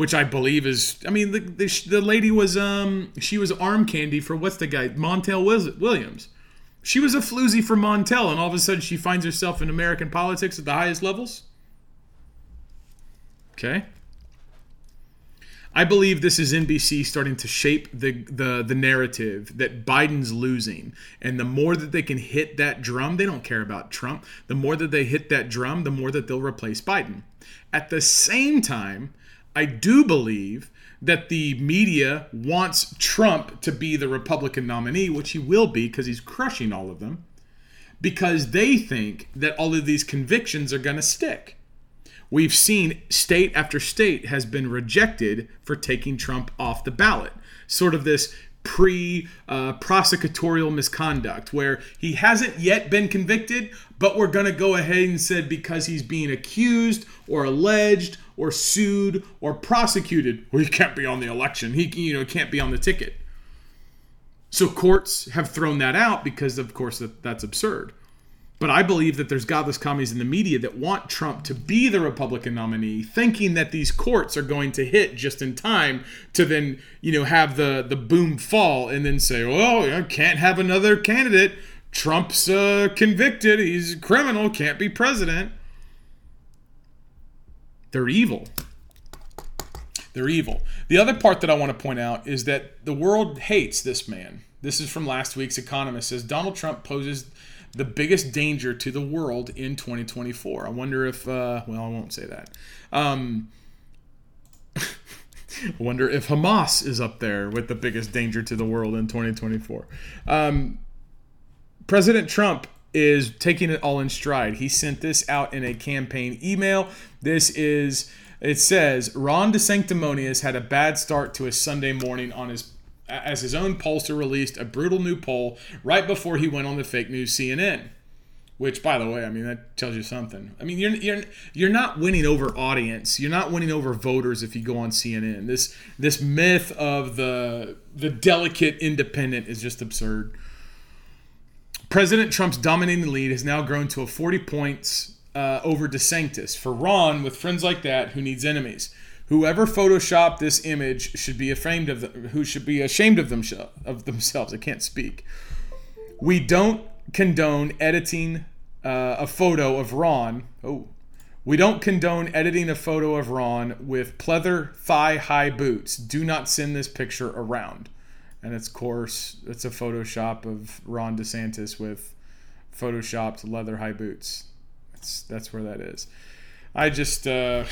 which I believe is. I mean, the, the, the lady was um she was arm candy for what's the guy Montel Williams. She was a floozy for Montel, and all of a sudden she finds herself in American politics at the highest levels. Okay. I believe this is NBC starting to shape the, the the narrative that Biden's losing, and the more that they can hit that drum, they don't care about Trump. The more that they hit that drum, the more that they'll replace Biden. At the same time, I do believe that the media wants Trump to be the Republican nominee, which he will be because he's crushing all of them, because they think that all of these convictions are going to stick. We've seen state after state has been rejected for taking Trump off the ballot. Sort of this pre uh, prosecutorial misconduct where he hasn't yet been convicted, but we're going to go ahead and said because he's being accused or alleged or sued or prosecuted, well, he can't be on the election. He you know can't be on the ticket. So courts have thrown that out because, of course, that, that's absurd. But I believe that there's godless commies in the media that want Trump to be the Republican nominee, thinking that these courts are going to hit just in time to then, you know, have the the boom fall and then say, "Well, I can't have another candidate. Trump's uh, convicted. He's a criminal. Can't be president." They're evil. They're evil. The other part that I want to point out is that the world hates this man. This is from last week's Economist. Says Donald Trump poses the biggest danger to the world in 2024. I wonder if, uh, well, I won't say that. Um, I wonder if Hamas is up there with the biggest danger to the world in 2024. Um, President Trump is taking it all in stride. He sent this out in a campaign email. This is, it says, Ron DeSanctimonious had a bad start to his Sunday morning on his as his own pollster released a brutal new poll right before he went on the fake news CNN. Which, by the way, I mean that tells you something. I mean, you're you're you're not winning over audience. You're not winning over voters if you go on CNN. This this myth of the the delicate independent is just absurd. President Trump's dominating lead has now grown to a 40 points uh, over DeSantis. For Ron, with friends like that, who needs enemies? Whoever photoshopped this image should be ashamed of the, who should be ashamed of themselves of themselves. I can't speak. We don't condone editing uh, a photo of Ron. Oh, we don't condone editing a photo of Ron with pleather thigh high boots. Do not send this picture around. And it's, course, it's a Photoshop of Ron DeSantis with photoshopped leather high boots. That's that's where that is. I just uh,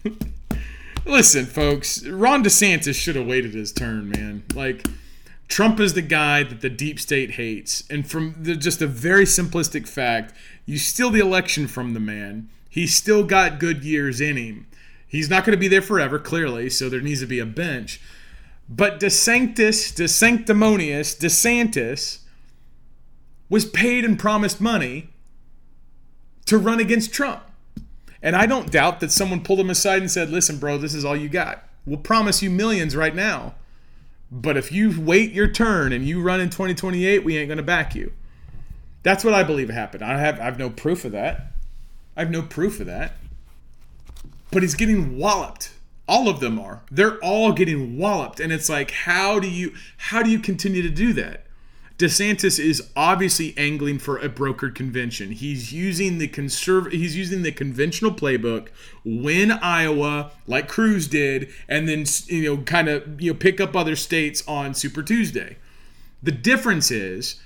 listen, folks. Ron DeSantis should have waited his turn, man. Like Trump is the guy that the deep state hates, and from the, just a very simplistic fact, you steal the election from the man. He's still got good years in him. He's not going to be there forever, clearly, so there needs to be a bench. But DeSanctis, DeSanctimonious, DeSantis was paid and promised money to run against Trump. And I don't doubt that someone pulled him aside and said, listen, bro, this is all you got. We'll promise you millions right now. But if you wait your turn and you run in 2028, we ain't going to back you. That's what I believe happened. I have, I have no proof of that. I have no proof of that. But he's getting walloped all of them are they're all getting walloped and it's like how do you how do you continue to do that DeSantis is obviously angling for a brokered convention. He's using the conserv he's using the conventional playbook, win Iowa like Cruz did, and then you know kind of you know pick up other states on Super Tuesday. The difference is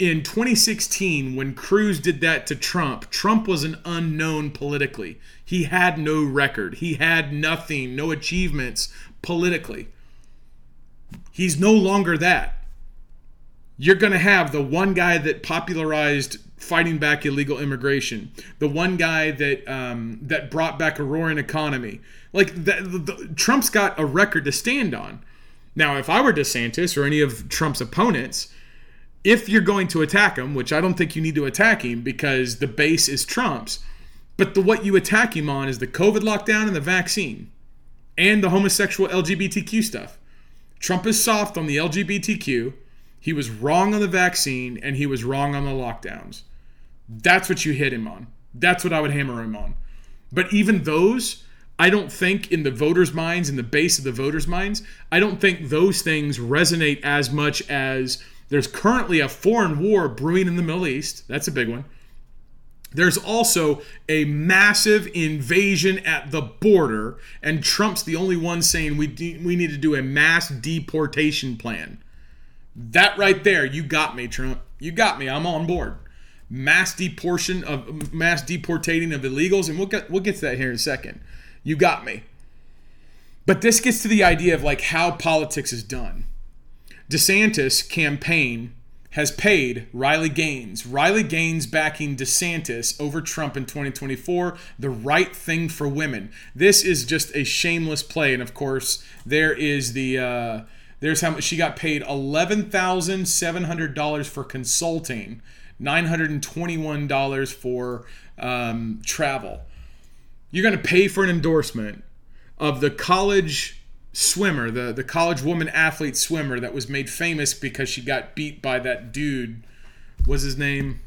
in 2016 when Cruz did that to Trump, Trump was an unknown politically. He had no record. He had nothing, no achievements politically. He's no longer that. You're going to have the one guy that popularized fighting back illegal immigration, the one guy that um, that brought back a roaring economy. Like the, the, Trump's got a record to stand on. Now, if I were DeSantis or any of Trump's opponents, if you're going to attack him, which I don't think you need to attack him because the base is Trump's, but the what you attack him on is the COVID lockdown and the vaccine and the homosexual LGBTQ stuff. Trump is soft on the LGBTQ. He was wrong on the vaccine and he was wrong on the lockdowns. That's what you hit him on. That's what I would hammer him on. But even those, I don't think in the voters' minds, in the base of the voters' minds, I don't think those things resonate as much as there's currently a foreign war brewing in the Middle East. That's a big one. There's also a massive invasion at the border, and Trump's the only one saying we de- we need to do a mass deportation plan. That right there, you got me, Trump. You got me. I'm on board. Mass deportation of mass deportating of illegals, and we'll get we'll get to that here in a second. You got me. But this gets to the idea of like how politics is done. DeSantis campaign has paid Riley Gaines. Riley Gaines backing DeSantis over Trump in 2024, the right thing for women. This is just a shameless play, and of course, there is the uh, there's how much she got paid eleven thousand seven hundred dollars for consulting, nine hundred and twenty-one dollars for um, travel. You're going to pay for an endorsement of the college swimmer, the the college woman athlete swimmer that was made famous because she got beat by that dude. Was his name?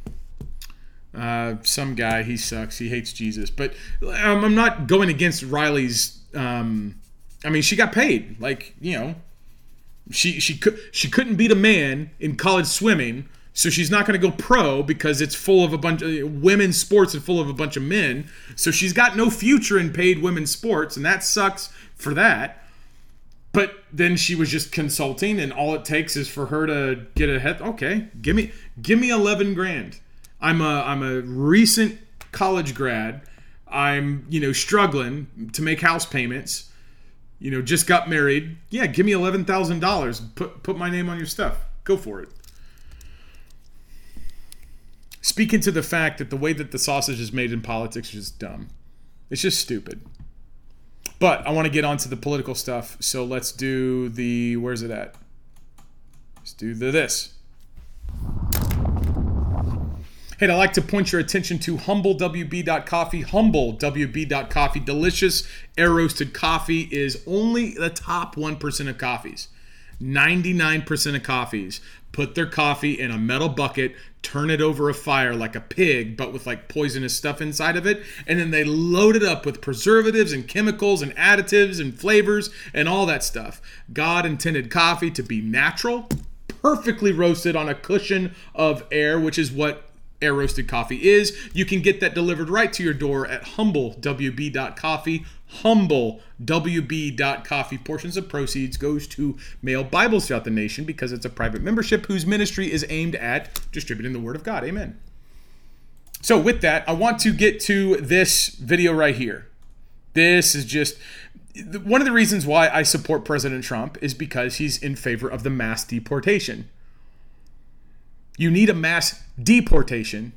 Uh, some guy. He sucks. He hates Jesus. But um, I'm not going against Riley's. Um, I mean, she got paid. Like you know, she she could she couldn't beat a man in college swimming. So she's not going to go pro because it's full of a bunch of women's sports and full of a bunch of men. So she's got no future in paid women's sports, and that sucks for that. But then she was just consulting, and all it takes is for her to get ahead. Okay, give me give me eleven grand. I'm a I'm a recent college grad. I'm you know struggling to make house payments. You know, just got married. Yeah, give me eleven thousand dollars. Put put my name on your stuff. Go for it. Speaking to the fact that the way that the sausage is made in politics is just dumb. It's just stupid. But I want to get onto the political stuff, so let's do the where's it at? Let's do the this. Hey, I'd like to point your attention to humblewb.coffee. Humblewb.coffee. Delicious air roasted coffee is only the top 1% of coffees. 99% of coffees put their coffee in a metal bucket, turn it over a fire like a pig, but with like poisonous stuff inside of it, and then they load it up with preservatives and chemicals and additives and flavors and all that stuff. God intended coffee to be natural, perfectly roasted on a cushion of air, which is what air roasted coffee is. You can get that delivered right to your door at humblewb.coffee. Humblewb.coffee. Portions of proceeds goes to mail Bibles throughout the nation because it's a private membership whose ministry is aimed at distributing the word of God. Amen. So with that, I want to get to this video right here. This is just one of the reasons why I support President Trump is because he's in favor of the mass deportation. You need a mass deportation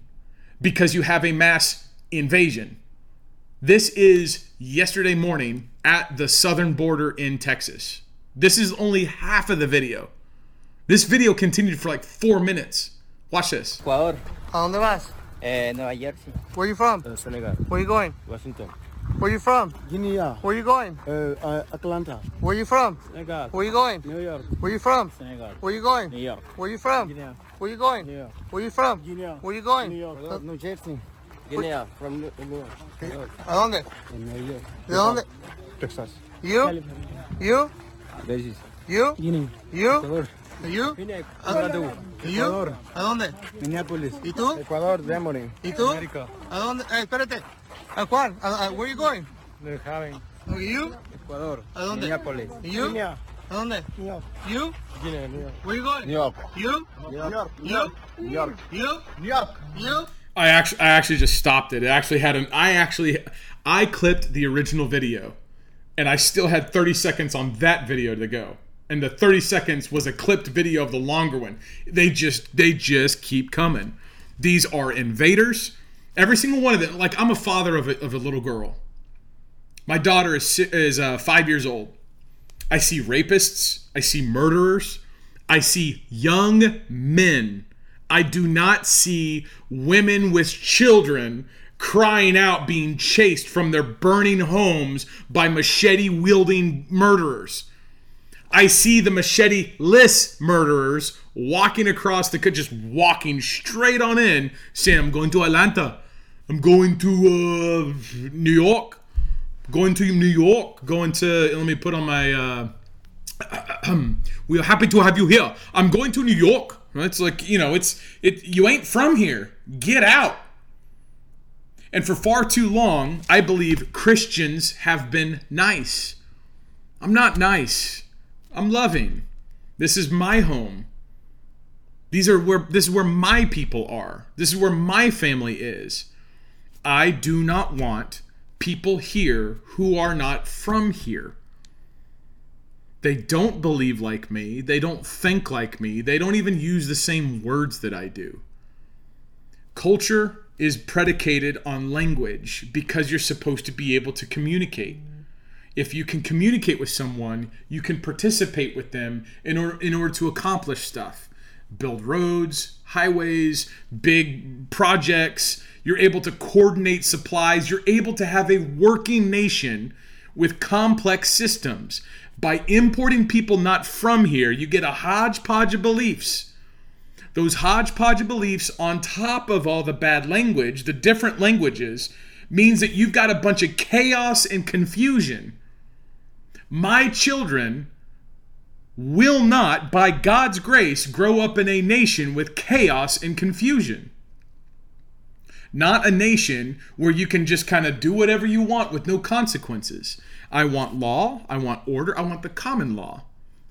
because you have a mass invasion. This is yesterday morning at the southern border in Texas. This is only half of the video. This video continued for like four minutes. Watch this. Ecuador. ¿A dónde vas? Eh, Nueva Jersey. Where are you from? Uh, Senegal. Where are you going? Washington. Where you from? Guinea. Where you going? Uh, Atlanta. Where you from? Senegal. Where you going? New York. Where you from? Senegal. Where you going? New York. Where you from? Guinea. Where you going? New York. Where you from? Guinea. Where you going? New York. Uh, New Jersey. Guinea. From New New York. New York. ¿A dónde? New York. ¿De dónde? Texas. You? You? Belize. You? Guinea. You? You? Guinea. You? Ecuador. ¿A dónde? Minneapolis. ¿Y tú? Ecuador, Demory. ¿Y tú? America. ¿A dónde? Eh, espérate. ¿A cuál? ¿A, a, where you going? New Haven. You? Ecuador. ¿A dónde? Minneapolis. You? Guinea. ¿A dónde? New York. You? Guinea. New York. Where you going? New York. You? New York. You? New York. You? New York. You? I actually I actually just stopped it. It actually had an I actually I clipped the original video and I still had 30 seconds on that video to go. And the 30 seconds was a clipped video of the longer one. They just they just keep coming. These are invaders. Every single one of them. Like I'm a father of a, of a little girl. My daughter is is uh, five years old. I see rapists. I see murderers. I see young men. I do not see women with children crying out being chased from their burning homes by machete wielding murderers. I see the machete less murderers walking across the country, just walking straight on in, saying, I'm going to Atlanta. I'm going to uh, New York. Going to New York. Going to, let me put on my, uh, we are happy to have you here. I'm going to New York. It's like, you know, it's, it, you ain't from here. Get out. And for far too long, I believe Christians have been nice. I'm not nice. I'm loving. This is my home. These are where this is where my people are. This is where my family is. I do not want people here who are not from here. They don't believe like me. They don't think like me. They don't even use the same words that I do. Culture is predicated on language because you're supposed to be able to communicate. If you can communicate with someone, you can participate with them in order, in order to accomplish stuff. Build roads, highways, big projects. You're able to coordinate supplies. You're able to have a working nation with complex systems. By importing people not from here, you get a hodgepodge of beliefs those hodgepodge of beliefs on top of all the bad language, the different languages, means that you've got a bunch of chaos and confusion. My children will not, by God's grace, grow up in a nation with chaos and confusion. Not a nation where you can just kind of do whatever you want with no consequences. I want law, I want order, I want the common law.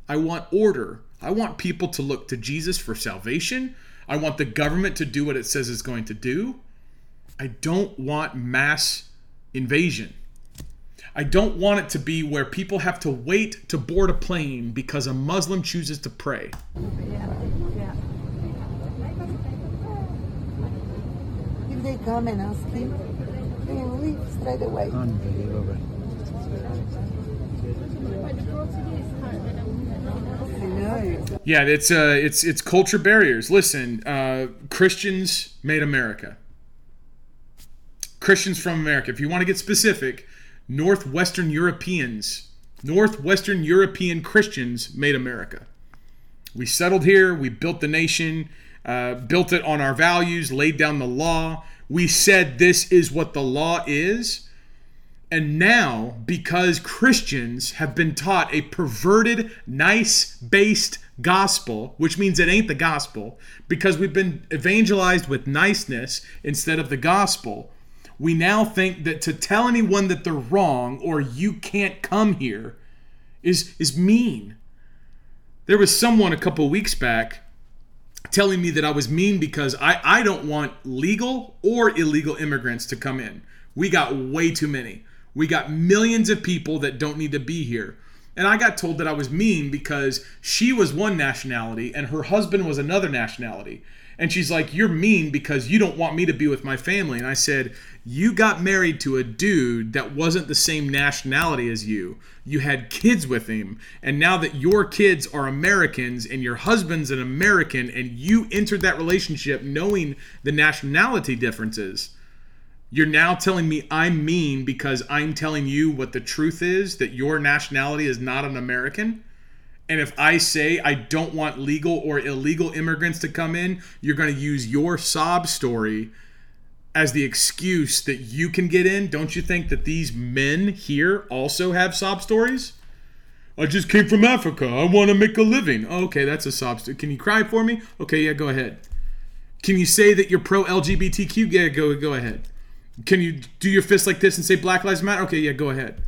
I want order. I want people to look to Jesus for salvation. I want the government to do what it says it's going to do. I don't want mass invasion. I don't want it to be where people have to wait to board a plane because a Muslim chooses to pray. If they come and ask him, they leave straight away. Unbelievable. Yeah, it's uh, it's it's culture barriers. Listen, uh, Christians made America. Christians from America. If you want to get specific, Northwestern Europeans, Northwestern European Christians made America. We settled here. We built the nation, uh, built it on our values, laid down the law. We said this is what the law is. And now, because Christians have been taught a perverted, nice based gospel, which means it ain't the gospel, because we've been evangelized with niceness instead of the gospel, we now think that to tell anyone that they're wrong or you can't come here is, is mean. There was someone a couple weeks back telling me that I was mean because I, I don't want legal or illegal immigrants to come in. We got way too many. We got millions of people that don't need to be here. And I got told that I was mean because she was one nationality and her husband was another nationality. And she's like, You're mean because you don't want me to be with my family. And I said, You got married to a dude that wasn't the same nationality as you. You had kids with him. And now that your kids are Americans and your husband's an American and you entered that relationship knowing the nationality differences, you're now telling me I'm mean because I'm telling you what the truth is that your nationality is not an American? And if I say I don't want legal or illegal immigrants to come in, you're going to use your sob story as the excuse that you can get in. Don't you think that these men here also have sob stories? I just came from Africa. I want to make a living. Okay, that's a sob story. Can you cry for me? Okay, yeah, go ahead. Can you say that you're pro LGBTQ? Yeah, go go ahead. Can you do your fist like this and say Black Lives Matter? Okay, yeah, go ahead.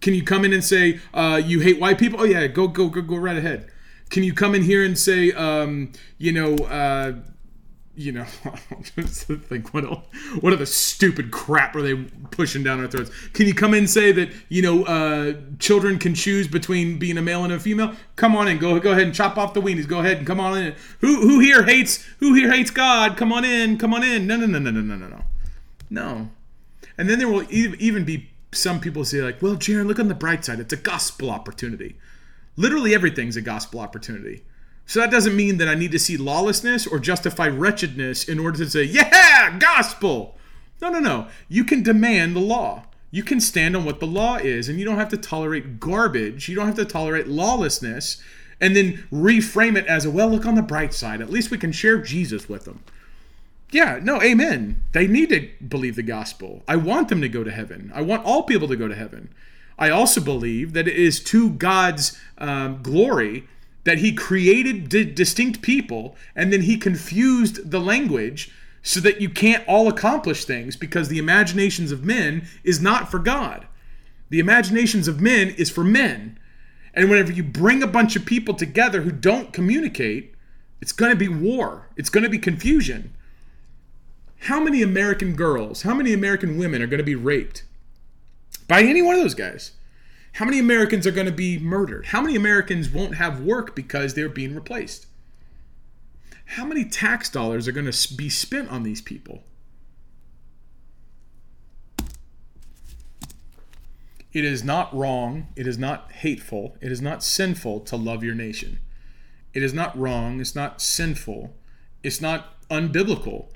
Can you come in and say uh, you hate white people? Oh yeah, go go go go right ahead. Can you come in here and say, um, you know, uh, you know, just think what el- what other stupid crap are they pushing down our throats? Can you come in and say that you know uh, children can choose between being a male and a female? Come on in, go go ahead and chop off the weenies. Go ahead and come on in. Who who here hates who here hates God? Come on in, come on in. No no no no no no no no. No. And then there will even be some people say like, well, Jarrin, look on the bright side. It's a gospel opportunity. Literally everything's a gospel opportunity. So that doesn't mean that I need to see lawlessness or justify wretchedness in order to say, yeah, gospel. No, no, no. You can demand the law. You can stand on what the law is, and you don't have to tolerate garbage. You don't have to tolerate lawlessness and then reframe it as, well, look on the bright side. At least we can share Jesus with them. Yeah, no, amen. They need to believe the gospel. I want them to go to heaven. I want all people to go to heaven. I also believe that it is to God's um, glory that He created di- distinct people and then He confused the language so that you can't all accomplish things because the imaginations of men is not for God. The imaginations of men is for men. And whenever you bring a bunch of people together who don't communicate, it's going to be war, it's going to be confusion how many American girls, how many American women are going to be raped by any one of those guys? How many Americans are going to be murdered? How many Americans won't have work because they're being replaced? How many tax dollars are going to be spent on these people? It is not wrong, it is not hateful, it is not sinful to love your nation. It is not wrong, it's not sinful, it's not unbiblical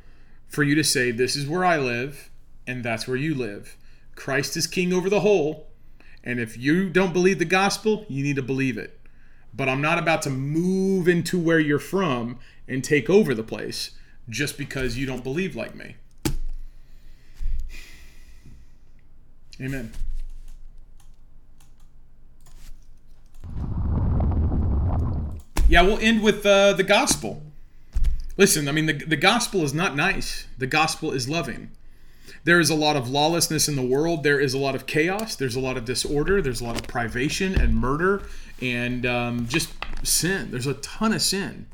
for you to say, This is where I live, and that's where you live. Christ is king over the whole, and if you don't believe the gospel, you need to believe it. But I'm not about to move into where you're from and take over the place just because you don't believe like me. Amen. Yeah, we'll end with uh, the gospel. Listen, I mean, the, the gospel is not nice, the gospel is loving. There is a lot of lawlessness in the world. There is a lot of chaos. There's a lot of disorder. There's a lot of privation and murder and um, just sin. There's a ton of sin.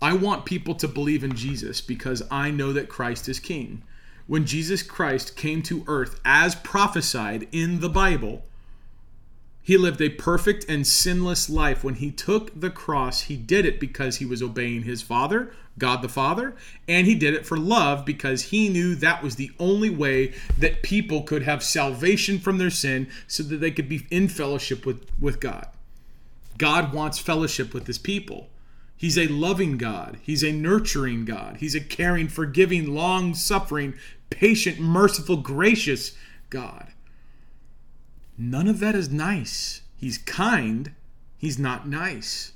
I want people to believe in Jesus because I know that Christ is King. when Jesus Christ came to earth as prophesied in the Bible, he lived a perfect and sinless life. When he took the cross, he did it because he was obeying his Father, God the Father, and he did it for love because he knew that was the only way that people could have salvation from their sin so that they could be in fellowship with, with God. God wants fellowship with his people. He's a loving God. He's a nurturing God. He's a caring, forgiving, long suffering, patient, merciful, gracious God. None of that is nice. He's kind, he's not nice.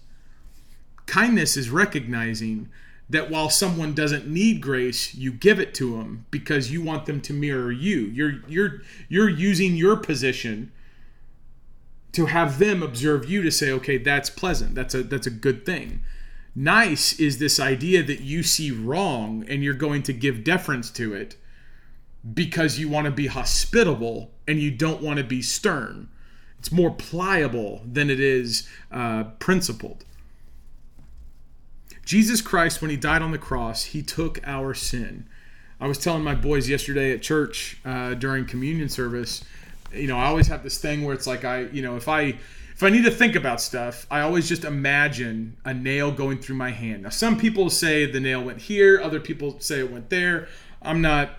Kindness is recognizing that while someone doesn't need grace, you give it to them because you want them to mirror you. You're you're you're using your position to have them observe you to say, "Okay, that's pleasant. That's a that's a good thing." Nice is this idea that you see wrong and you're going to give deference to it because you want to be hospitable and you don't want to be stern. It's more pliable than it is uh, principled. Jesus Christ, when he died on the cross, he took our sin. I was telling my boys yesterday at church uh, during communion service, you know, I always have this thing where it's like I, you know, if I if I need to think about stuff, I always just imagine a nail going through my hand. Now, some people say the nail went here, other people say it went there. I'm not,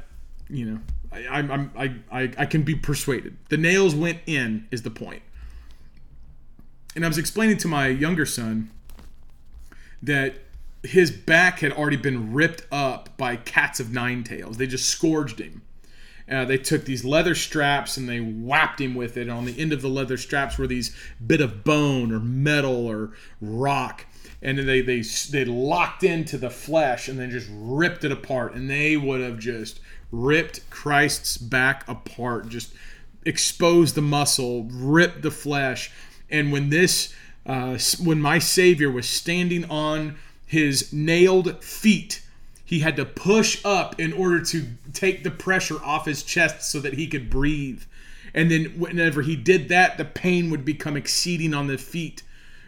you know, I, I'm, I, I, I can be persuaded. The nails went in, is the point. And I was explaining to my younger son that his back had already been ripped up by cats of nine tails. They just scourged him. Uh, they took these leather straps and they whapped him with it. And on the end of the leather straps were these bit of bone or metal or rock, and they they they locked into the flesh and then just ripped it apart. And they would have just ripped Christ's back apart, just exposed the muscle, ripped the flesh. And when this, uh, when my Savior was standing on his nailed feet he had to push up in order to take the pressure off his chest so that he could breathe. And then whenever he did that, the pain would become exceeding on the feet.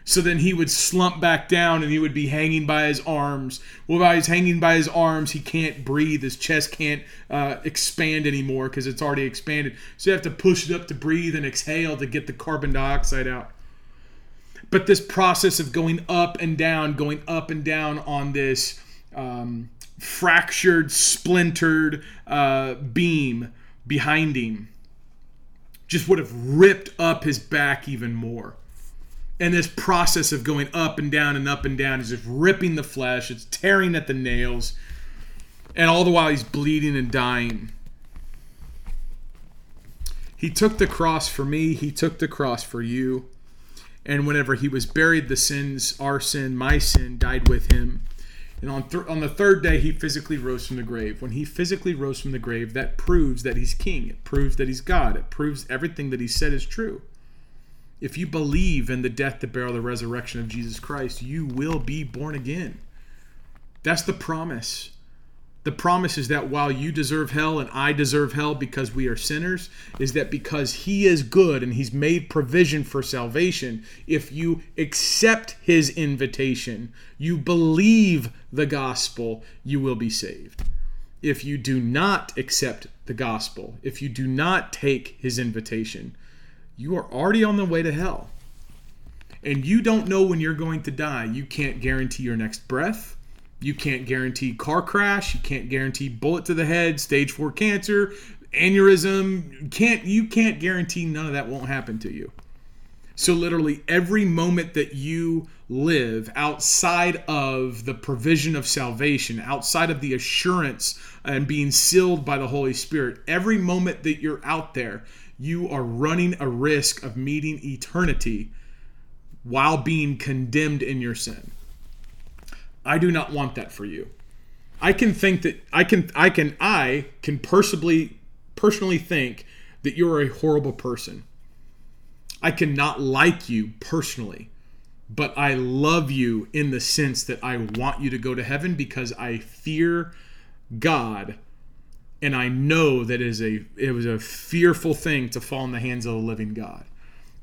So then he would slump back down and he would be hanging by his arms. Well, while he's hanging by his arms, he can't breathe. His chest can't uh, expand anymore because it's already expanded. So you have to push it up to breathe and exhale to get the carbon dioxide out. But this process of going up and down, going up and down on this um, fractured, splintered uh, beam behind him just would have ripped up his back even more. And this process of going up and down and up and down is just ripping the flesh, it's tearing at the nails, and all the while he's bleeding and dying. He took the cross for me, he took the cross for you. And whenever he was buried, the sins, our sin, my sin, died with him. And on, th- on the third day, he physically rose from the grave. When he physically rose from the grave, that proves that he's king. It proves that he's God. It proves everything that he said is true. If you believe in the death, the burial, the resurrection of Jesus Christ, you will be born again. That's the promise. The promise is that while you deserve hell and I deserve hell because we are sinners, is that because He is good and He's made provision for salvation, if you accept His invitation, you believe the gospel, you will be saved. If you do not accept the gospel, if you do not take His invitation, you are already on the way to hell. And you don't know when you're going to die. You can't guarantee your next breath. You can't guarantee car crash. You can't guarantee bullet to the head, stage four cancer, aneurysm. Can't you can't guarantee none of that won't happen to you. So literally every moment that you live outside of the provision of salvation, outside of the assurance and being sealed by the Holy Spirit, every moment that you're out there, you are running a risk of meeting eternity while being condemned in your sin. I do not want that for you. I can think that I can I can I can personally personally think that you're a horrible person. I cannot like you personally, but I love you in the sense that I want you to go to heaven because I fear God and I know that it is a it was a fearful thing to fall in the hands of the living God.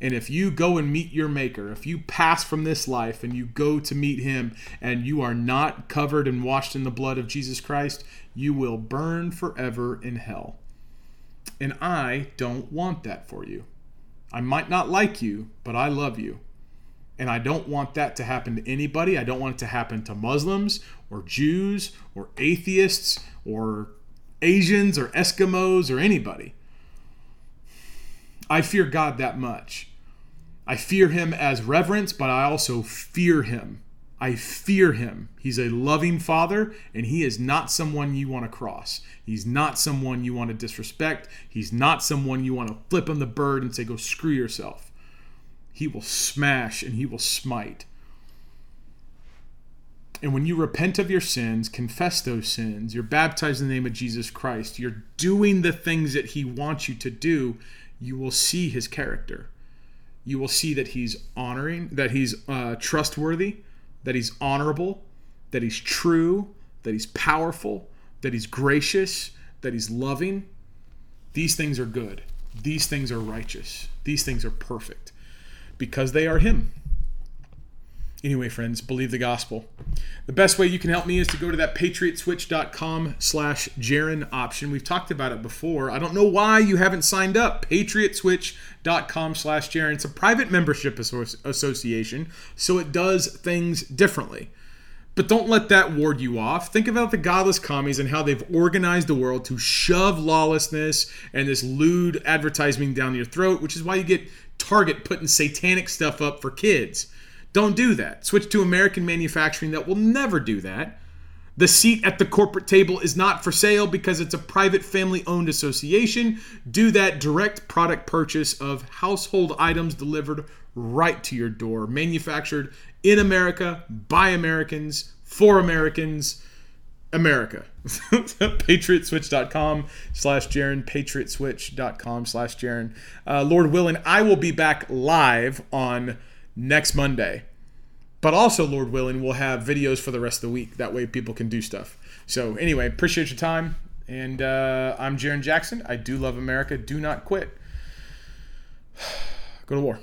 And if you go and meet your Maker, if you pass from this life and you go to meet Him and you are not covered and washed in the blood of Jesus Christ, you will burn forever in hell. And I don't want that for you. I might not like you, but I love you. And I don't want that to happen to anybody. I don't want it to happen to Muslims or Jews or atheists or Asians or Eskimos or anybody. I fear God that much. I fear him as reverence, but I also fear him. I fear him. He's a loving father, and he is not someone you want to cross. He's not someone you want to disrespect. He's not someone you want to flip him the bird and say, go screw yourself. He will smash and he will smite. And when you repent of your sins, confess those sins, you're baptized in the name of Jesus Christ, you're doing the things that he wants you to do, you will see his character. You will see that he's honoring, that he's uh, trustworthy, that he's honorable, that he's true, that he's powerful, that he's gracious, that he's loving. These things are good. These things are righteous. These things are perfect because they are him. Anyway, friends, believe the gospel. The best way you can help me is to go to that patriotswitch.com slash Jarrin option. We've talked about it before. I don't know why you haven't signed up. patriotswitch.com slash Jarrin. It's a private membership association, so it does things differently. But don't let that ward you off. Think about the godless commies and how they've organized the world to shove lawlessness and this lewd advertising down your throat, which is why you get Target putting satanic stuff up for kids. Don't do that. Switch to American manufacturing that will never do that. The seat at the corporate table is not for sale because it's a private family owned association. Do that direct product purchase of household items delivered right to your door, manufactured in America by Americans for Americans. America. patriotswitch.com slash Jarrin, patriotswitch.com slash Jarrin. Uh, Lord willing, I will be back live on next Monday. But also, Lord willing, we'll have videos for the rest of the week. That way people can do stuff. So, anyway, appreciate your time. And uh, I'm Jarrin Jackson. I do love America. Do not quit. Go to war.